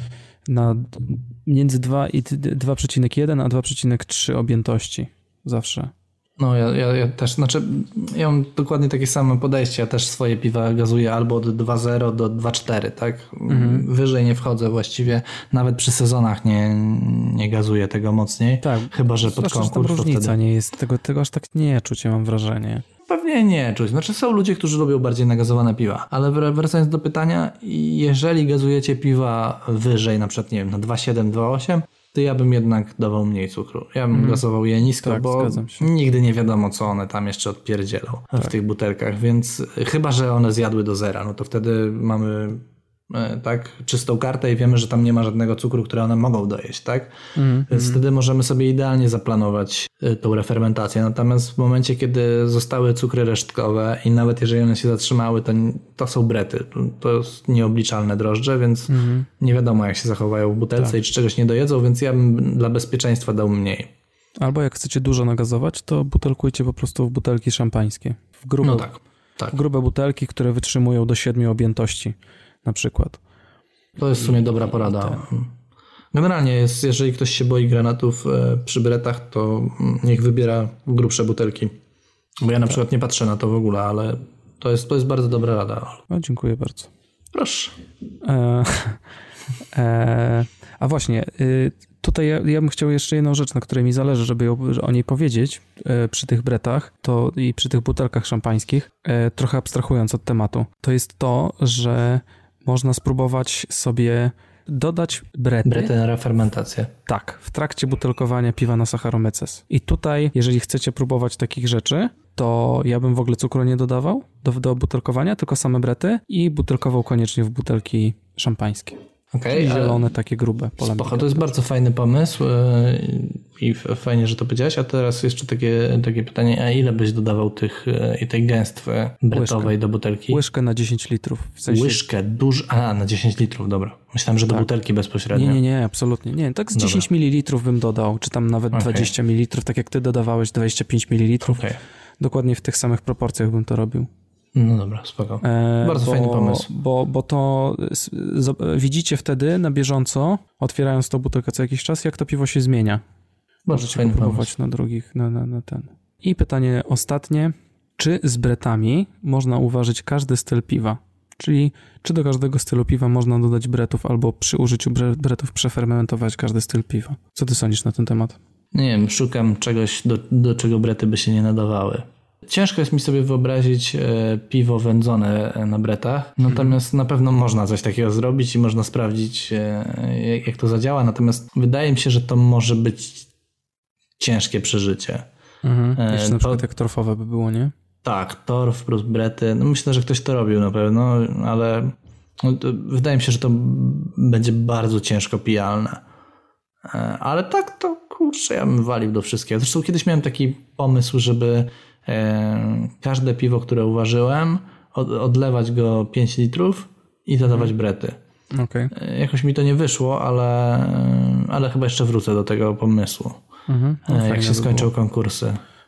Speaker 4: na między 2 i d- 2,1 a 2,3 objętości. Zawsze.
Speaker 5: No ja, ja, ja też, znaczy ja mam dokładnie takie same podejście, ja też swoje piwa gazuję albo od 2.0 do 2.4, tak?
Speaker 4: Mhm.
Speaker 5: Wyżej nie wchodzę właściwie, nawet przy sezonach nie, nie gazuję tego mocniej,
Speaker 4: Tak.
Speaker 5: chyba że pod
Speaker 4: tam
Speaker 5: konkurs to
Speaker 4: różnica
Speaker 5: wtedy...
Speaker 4: nie jest. Tego, tego aż tak nie czuć, ja mam wrażenie.
Speaker 5: Pewnie nie czuć, znaczy są ludzie, którzy lubią bardziej nagazowane piwa, ale wr- wracając do pytania, jeżeli gazujecie piwa wyżej, na przykład nie wiem, na 2.7, 2.8, to ja bym jednak dawał mniej cukru. Ja bym gazował je nisko,
Speaker 4: Tak,
Speaker 5: bo nigdy nie wiadomo, co one tam jeszcze odpierdzielą w tych butelkach, więc chyba, że one zjadły do zera, no to wtedy mamy tak czystą kartę i wiemy, że tam nie ma żadnego cukru, który one mogą dojeść, tak? Więc wtedy możemy sobie idealnie zaplanować e, tą refermentację. Natomiast w momencie, kiedy zostały cukry resztkowe i nawet jeżeli one się zatrzymały, to, to są brety. To- jest nieobliczalne drożdże, więc nie wiadomo, jak się zachowają w butelce i czy czegoś nie dojedzą, więc ja bym dla bezpieczeństwa dał mniej.
Speaker 4: Albo jak chcecie dużo nagazować, to butelkujcie po prostu w butelki szampańskie. W grube,
Speaker 5: No tak. Tak.
Speaker 4: w grube butelki, które wytrzymują do 7 objętości na przykład.
Speaker 5: To jest w sumie dobra porada. Generalnie jest, jeżeli ktoś się boi granatów e, przy bretach, to niech wybiera grubsze butelki. Bo ja na przykład nie patrzę na to w ogóle, ale to jest, to jest bardzo dobra rada.
Speaker 4: No, dziękuję bardzo.
Speaker 5: Proszę.
Speaker 4: E, e, a właśnie, y, tutaj ja, ja bym chciał jeszcze jedną rzecz, na której mi zależy, żeby o niej powiedzieć e, przy tych bretach to i przy tych butelkach szampańskich, e, trochę abstrahując od tematu. To jest to, że można spróbować sobie dodać brety,
Speaker 5: Brety na refermentację.
Speaker 4: tak, w trakcie butelkowania piwa na Saccharomyces. I tutaj, jeżeli chcecie próbować takich rzeczy, to ja bym w ogóle cukru nie dodawał do, do butelkowania, tylko same brety i butelkował koniecznie w butelki szampańskie.
Speaker 5: Ale-
Speaker 4: zielone, takie grube.
Speaker 5: Spoko, to jest bardzo fajny pomysł e, i fajnie, że to powiedziałeś. A teraz jeszcze takie, takie pytanie, a ile byś dodawał tych, e, i tej gęstwy bretowej do butelki?
Speaker 4: Łyżkę na 10 litrów. W sensie,
Speaker 5: Łyżkę, duż, a na 10 litrów, dobra. Myślałem, że do butelki bezpośrednio.
Speaker 4: Nie, nie, nie, absolutnie. Nie, tak z 10 ml bym dodał, czy tam nawet
Speaker 5: Okej.
Speaker 4: 20 ml, tak jak ty dodawałeś 25 ml.
Speaker 5: Okej.
Speaker 4: Dokładnie w tych samych proporcjach bym to robił.
Speaker 5: No dobra, spoko.
Speaker 4: E,
Speaker 5: Bardzo
Speaker 4: bo,
Speaker 5: fajny pomysł.
Speaker 4: Bo, bo to widzicie wtedy na bieżąco, otwierając tą butelkę co jakiś czas, jak to piwo się zmienia.
Speaker 5: Bardzo
Speaker 4: Możecie
Speaker 5: fajny pomysł.
Speaker 4: próbować na drugich, na, na, na ten. I pytanie ostatnie. Czy z bretami można uważać każdy styl piwa? Czyli czy do każdego stylu piwa można dodać bretów, albo przy użyciu bre- bretów przefermentować każdy styl piwa? Co ty sądzisz na ten temat?
Speaker 5: Nie wiem, szukam czegoś, do, do czego brety by się nie nadawały. Ciężko jest mi sobie wyobrazić e, piwo wędzone e, na bretach, natomiast na pewno można coś takiego zrobić i można sprawdzić, e, jak, to zadziała. Natomiast wydaje mi się, że to może być ciężkie przeżycie.
Speaker 4: Mhm. Jeszcze na
Speaker 5: to-
Speaker 4: przykład jak torfowe by było, nie?
Speaker 5: Tak, torf plus brety. No myślę, że ktoś to robił na pewno, ale no wydaje mi się, że to będzie bardzo ciężko pijalne. Ale tak to kurczę, ja bym walił do wszystkiego. Zresztą kiedyś miałem taki pomysł, żeby każde piwo, które uważyłem, od, odlewać go 5 litrów i dodawać brety.
Speaker 4: Okej.
Speaker 5: E, Jakoś mi to nie wyszło, ale, ale chyba jeszcze wrócę do tego pomysłu.
Speaker 4: Mhm. No,
Speaker 5: E,
Speaker 4: fajne
Speaker 5: jak się skończą
Speaker 4: było.
Speaker 5: konkursy.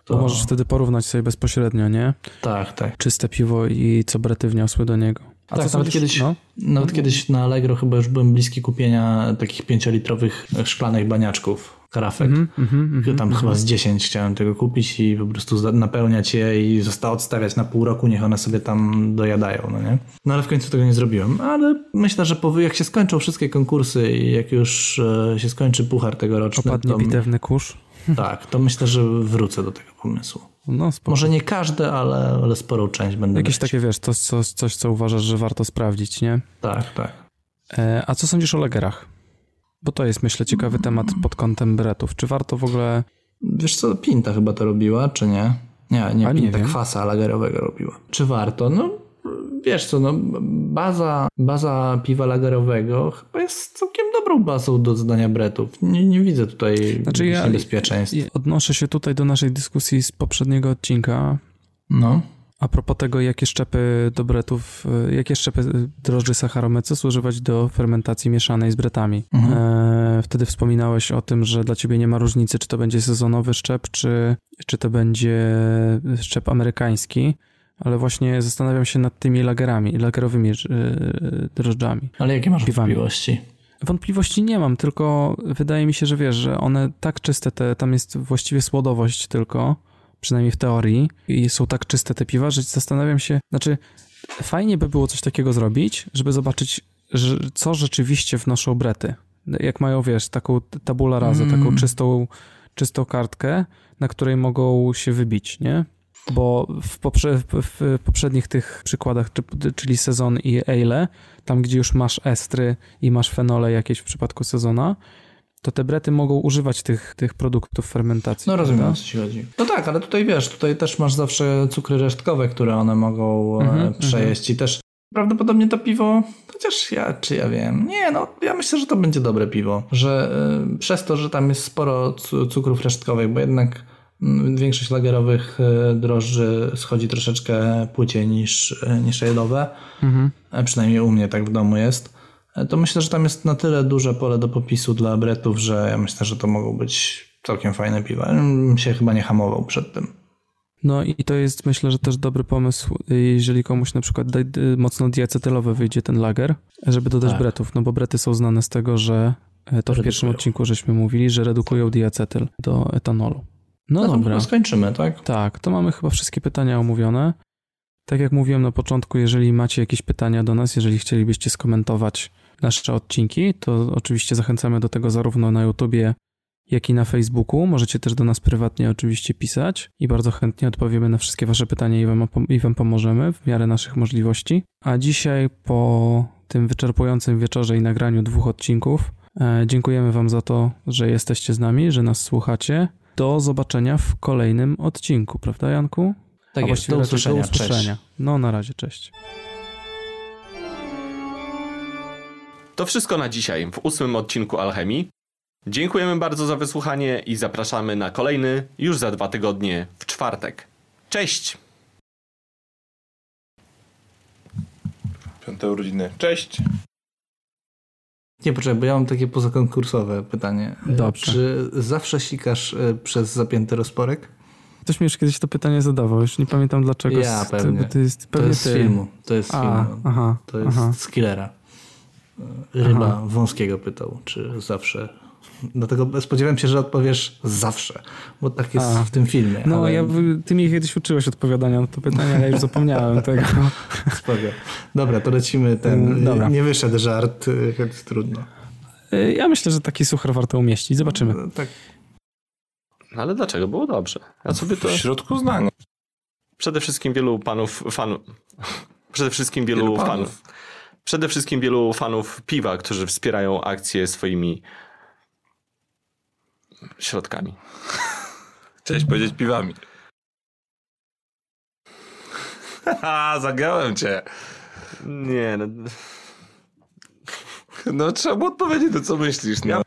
Speaker 4: Bo
Speaker 5: To...
Speaker 4: możesz wtedy porównać sobie bezpośrednio, nie?
Speaker 5: Tak, tak.
Speaker 4: Czyste piwo i co brety wniosły do niego. A
Speaker 5: tak,
Speaker 4: co
Speaker 5: nawet kiedyś,
Speaker 4: No?
Speaker 5: nawet kiedyś na Allegro chyba już byłem bliski kupienia takich pięciolitrowych szklanych baniaczków, karafek.
Speaker 4: Mhm, mhm, mhm.
Speaker 5: Tam chyba z 10 chciałem tego kupić i po prostu napełniać je i zostało odstawiać na pół roku, niech one sobie tam dojadają, no nie? No ale w końcu tego nie zrobiłem, ale myślę, że po, jak się skończą wszystkie konkursy i jak już e, się skończy puchar tegoroczny,
Speaker 4: Opadnie
Speaker 5: to,
Speaker 4: bitewny kurz.
Speaker 5: tak, to myślę, że wrócę do tego pomysłu.
Speaker 4: No.
Speaker 5: Może nie każde, ale, ale sporą część będę
Speaker 4: Jakieś
Speaker 5: brać.
Speaker 4: takie, wiesz, coś, coś, coś, co uważasz, że warto sprawdzić, nie?
Speaker 5: Tak, tak.
Speaker 4: E, a co sądzisz o lagerach? Bo to jest, myślę, ciekawy temat pod kątem bretów. Czy warto w ogóle...
Speaker 5: Wiesz co, Pinta chyba to robiła, czy nie? Nie, nie
Speaker 4: A nie
Speaker 5: Pinta,
Speaker 4: wiem.
Speaker 5: kwasa lagerowego robiła. Czy warto? No, wiesz co, no, baza, baza piwa lagerowego chyba jest całkiem dobrą bazą do zdania bretów. Nie, nie widzę tutaj
Speaker 4: Znaczy ja-
Speaker 5: niebezpieczeństw.
Speaker 4: Odnoszę się tutaj do naszej dyskusji z poprzedniego odcinka.
Speaker 5: No.
Speaker 4: A propos tego, jakie szczepy do bretów, y, jakie szczepy drożdży Saccharomyces używać do fermentacji mieszanej z bretami.
Speaker 5: Mhm.
Speaker 4: E, wtedy wspominałeś o tym, że dla ciebie nie ma różnicy, czy to będzie sezonowy szczep, czy, czy to będzie szczep amerykański, ale właśnie zastanawiam się nad tymi lagerami, lagerowymi y, drożdżami.
Speaker 5: Ale jakie masz
Speaker 4: Piwami.
Speaker 5: wątpliwości?
Speaker 4: Wątpliwości nie mam, tylko wydaje mi się, że wiesz, że one tak czyste, te, tam jest właściwie słodowość tylko, przynajmniej w teorii, i są tak czyste te piwa, że zastanawiam się, znaczy fajnie by było coś takiego zrobić, żeby zobaczyć, co rzeczywiście wnoszą brety. Jak mają, wiesz, taką tabula rasa,
Speaker 5: Mm.
Speaker 4: taką czystą, czystą kartkę, na której mogą się wybić, nie? Bo w, poprze, w, poprzednich tych przykładach, czy- czyli sezon i ale, tam gdzie już masz estry i masz fenole jakieś w przypadku sezona, to te brety mogą używać tych, tych produktów fermentacji.
Speaker 5: No rozumiem, o
Speaker 4: prawda?
Speaker 5: co ci chodzi. No tak, ale tutaj wiesz, tutaj też masz zawsze cukry resztkowe, które one mogą e,
Speaker 4: Mhm,
Speaker 5: przejeść i też prawdopodobnie to piwo, chociaż ja, czy ja wiem, nie no, ja myślę, że to będzie dobre piwo, że e, przez to, że tam jest sporo cu- cukrów resztkowych, bo jednak mm, większość lagerowych e, drożdży schodzi troszeczkę płyciej niż, niż ale'owe,
Speaker 4: Mhm.
Speaker 5: przynajmniej u mnie tak w domu jest, to myślę, że tam jest na tyle duże pole do popisu dla bretów, że ja myślę, że to mogą być całkiem fajne piwa. Bym się chyba nie hamował przed tym.
Speaker 4: No i to jest myślę, że też dobry pomysł, jeżeli komuś na przykład y, mocno diacetylowy wyjdzie ten lager, żeby dodać
Speaker 5: Tak.
Speaker 4: bretów, no bo brety są znane z tego, że e, to w
Speaker 5: Redukują.
Speaker 4: pierwszym odcinku żeśmy mówili, że redukują diacetyl do etanolu. No,
Speaker 5: No,
Speaker 4: dobra.
Speaker 5: skończymy, tak?
Speaker 4: Tak, to mamy chyba wszystkie pytania omówione. Tak jak mówiłem na początku, jeżeli macie jakieś pytania do nas, jeżeli chcielibyście skomentować nasze odcinki, to oczywiście zachęcamy do tego zarówno na YouTubie, jak i na Facebooku. Możecie też do nas prywatnie oczywiście pisać i bardzo chętnie odpowiemy na wszystkie wasze pytania i wam, i wam pomożemy w miarę naszych możliwości. A dzisiaj po tym wyczerpującym wieczorze i nagraniu dwóch odcinków e, dziękujemy wam za to, że jesteście z nami, że nas słuchacie. Do zobaczenia w kolejnym odcinku, prawda Janku?
Speaker 5: Tak
Speaker 4: A
Speaker 5: jest. Do usłyszenia.
Speaker 4: Do usłyszenia.
Speaker 5: Cześć.
Speaker 4: No na razie, cześć.
Speaker 1: To wszystko na dzisiaj w ósmym odcinku Alchemii. Dziękujemy bardzo za wysłuchanie i zapraszamy na kolejny już za dwa tygodnie w czwartek. Cześć!
Speaker 2: Piąte urodziny. Cześć!
Speaker 5: Nie, poczekaj, bo ja mam takie pozakonkursowe pytanie.
Speaker 4: Dobrze.
Speaker 5: Czy zawsze sikasz e, przez zapięty rozporek?
Speaker 4: Ktoś mi już kiedyś to pytanie zadawał, już nie pamiętam dlaczego.
Speaker 5: Ja pewnie.
Speaker 4: To, to jest
Speaker 5: To
Speaker 4: pewnie
Speaker 5: jest z
Speaker 4: ty.
Speaker 5: filmu. To jest z
Speaker 4: A,
Speaker 5: filmu.
Speaker 4: aha,
Speaker 5: To jest
Speaker 4: aha.
Speaker 5: z Killera. Ryba
Speaker 4: Aha.
Speaker 5: wąskiego pytał, czy zawsze. Dlatego spodziewałem się, że odpowiesz zawsze, bo tak jest
Speaker 4: A.
Speaker 5: w tym filmie.
Speaker 4: No,
Speaker 5: ale
Speaker 4: ja, ty mnie kiedyś uczyłeś odpowiadania na to pytanie, ale ja już zapomniałem tego.
Speaker 5: spoko. Dobra, to lecimy ten.
Speaker 4: Mm, dobra.
Speaker 5: Nie wyszedł żart, więc trudno.
Speaker 4: Y, Ja myślę, że taki suchar warto umieścić. Zobaczymy.
Speaker 5: E, Tak.
Speaker 1: No ale dlaczego? Było dobrze. Ja sobie to...
Speaker 2: W środku zdania.
Speaker 1: Przede wszystkim wielu panów, fanów... Przede wszystkim wielu,
Speaker 2: Wielu panów.
Speaker 1: fanów. Przede wszystkim wielu fanów piwa, którzy wspierają akcję swoimi środkami.
Speaker 2: Chciałeś powiedzieć piwami. Haha, zagrałem cię.
Speaker 1: Nie, no...
Speaker 2: No trzeba było odpowiedzieć to, co myślisz. No.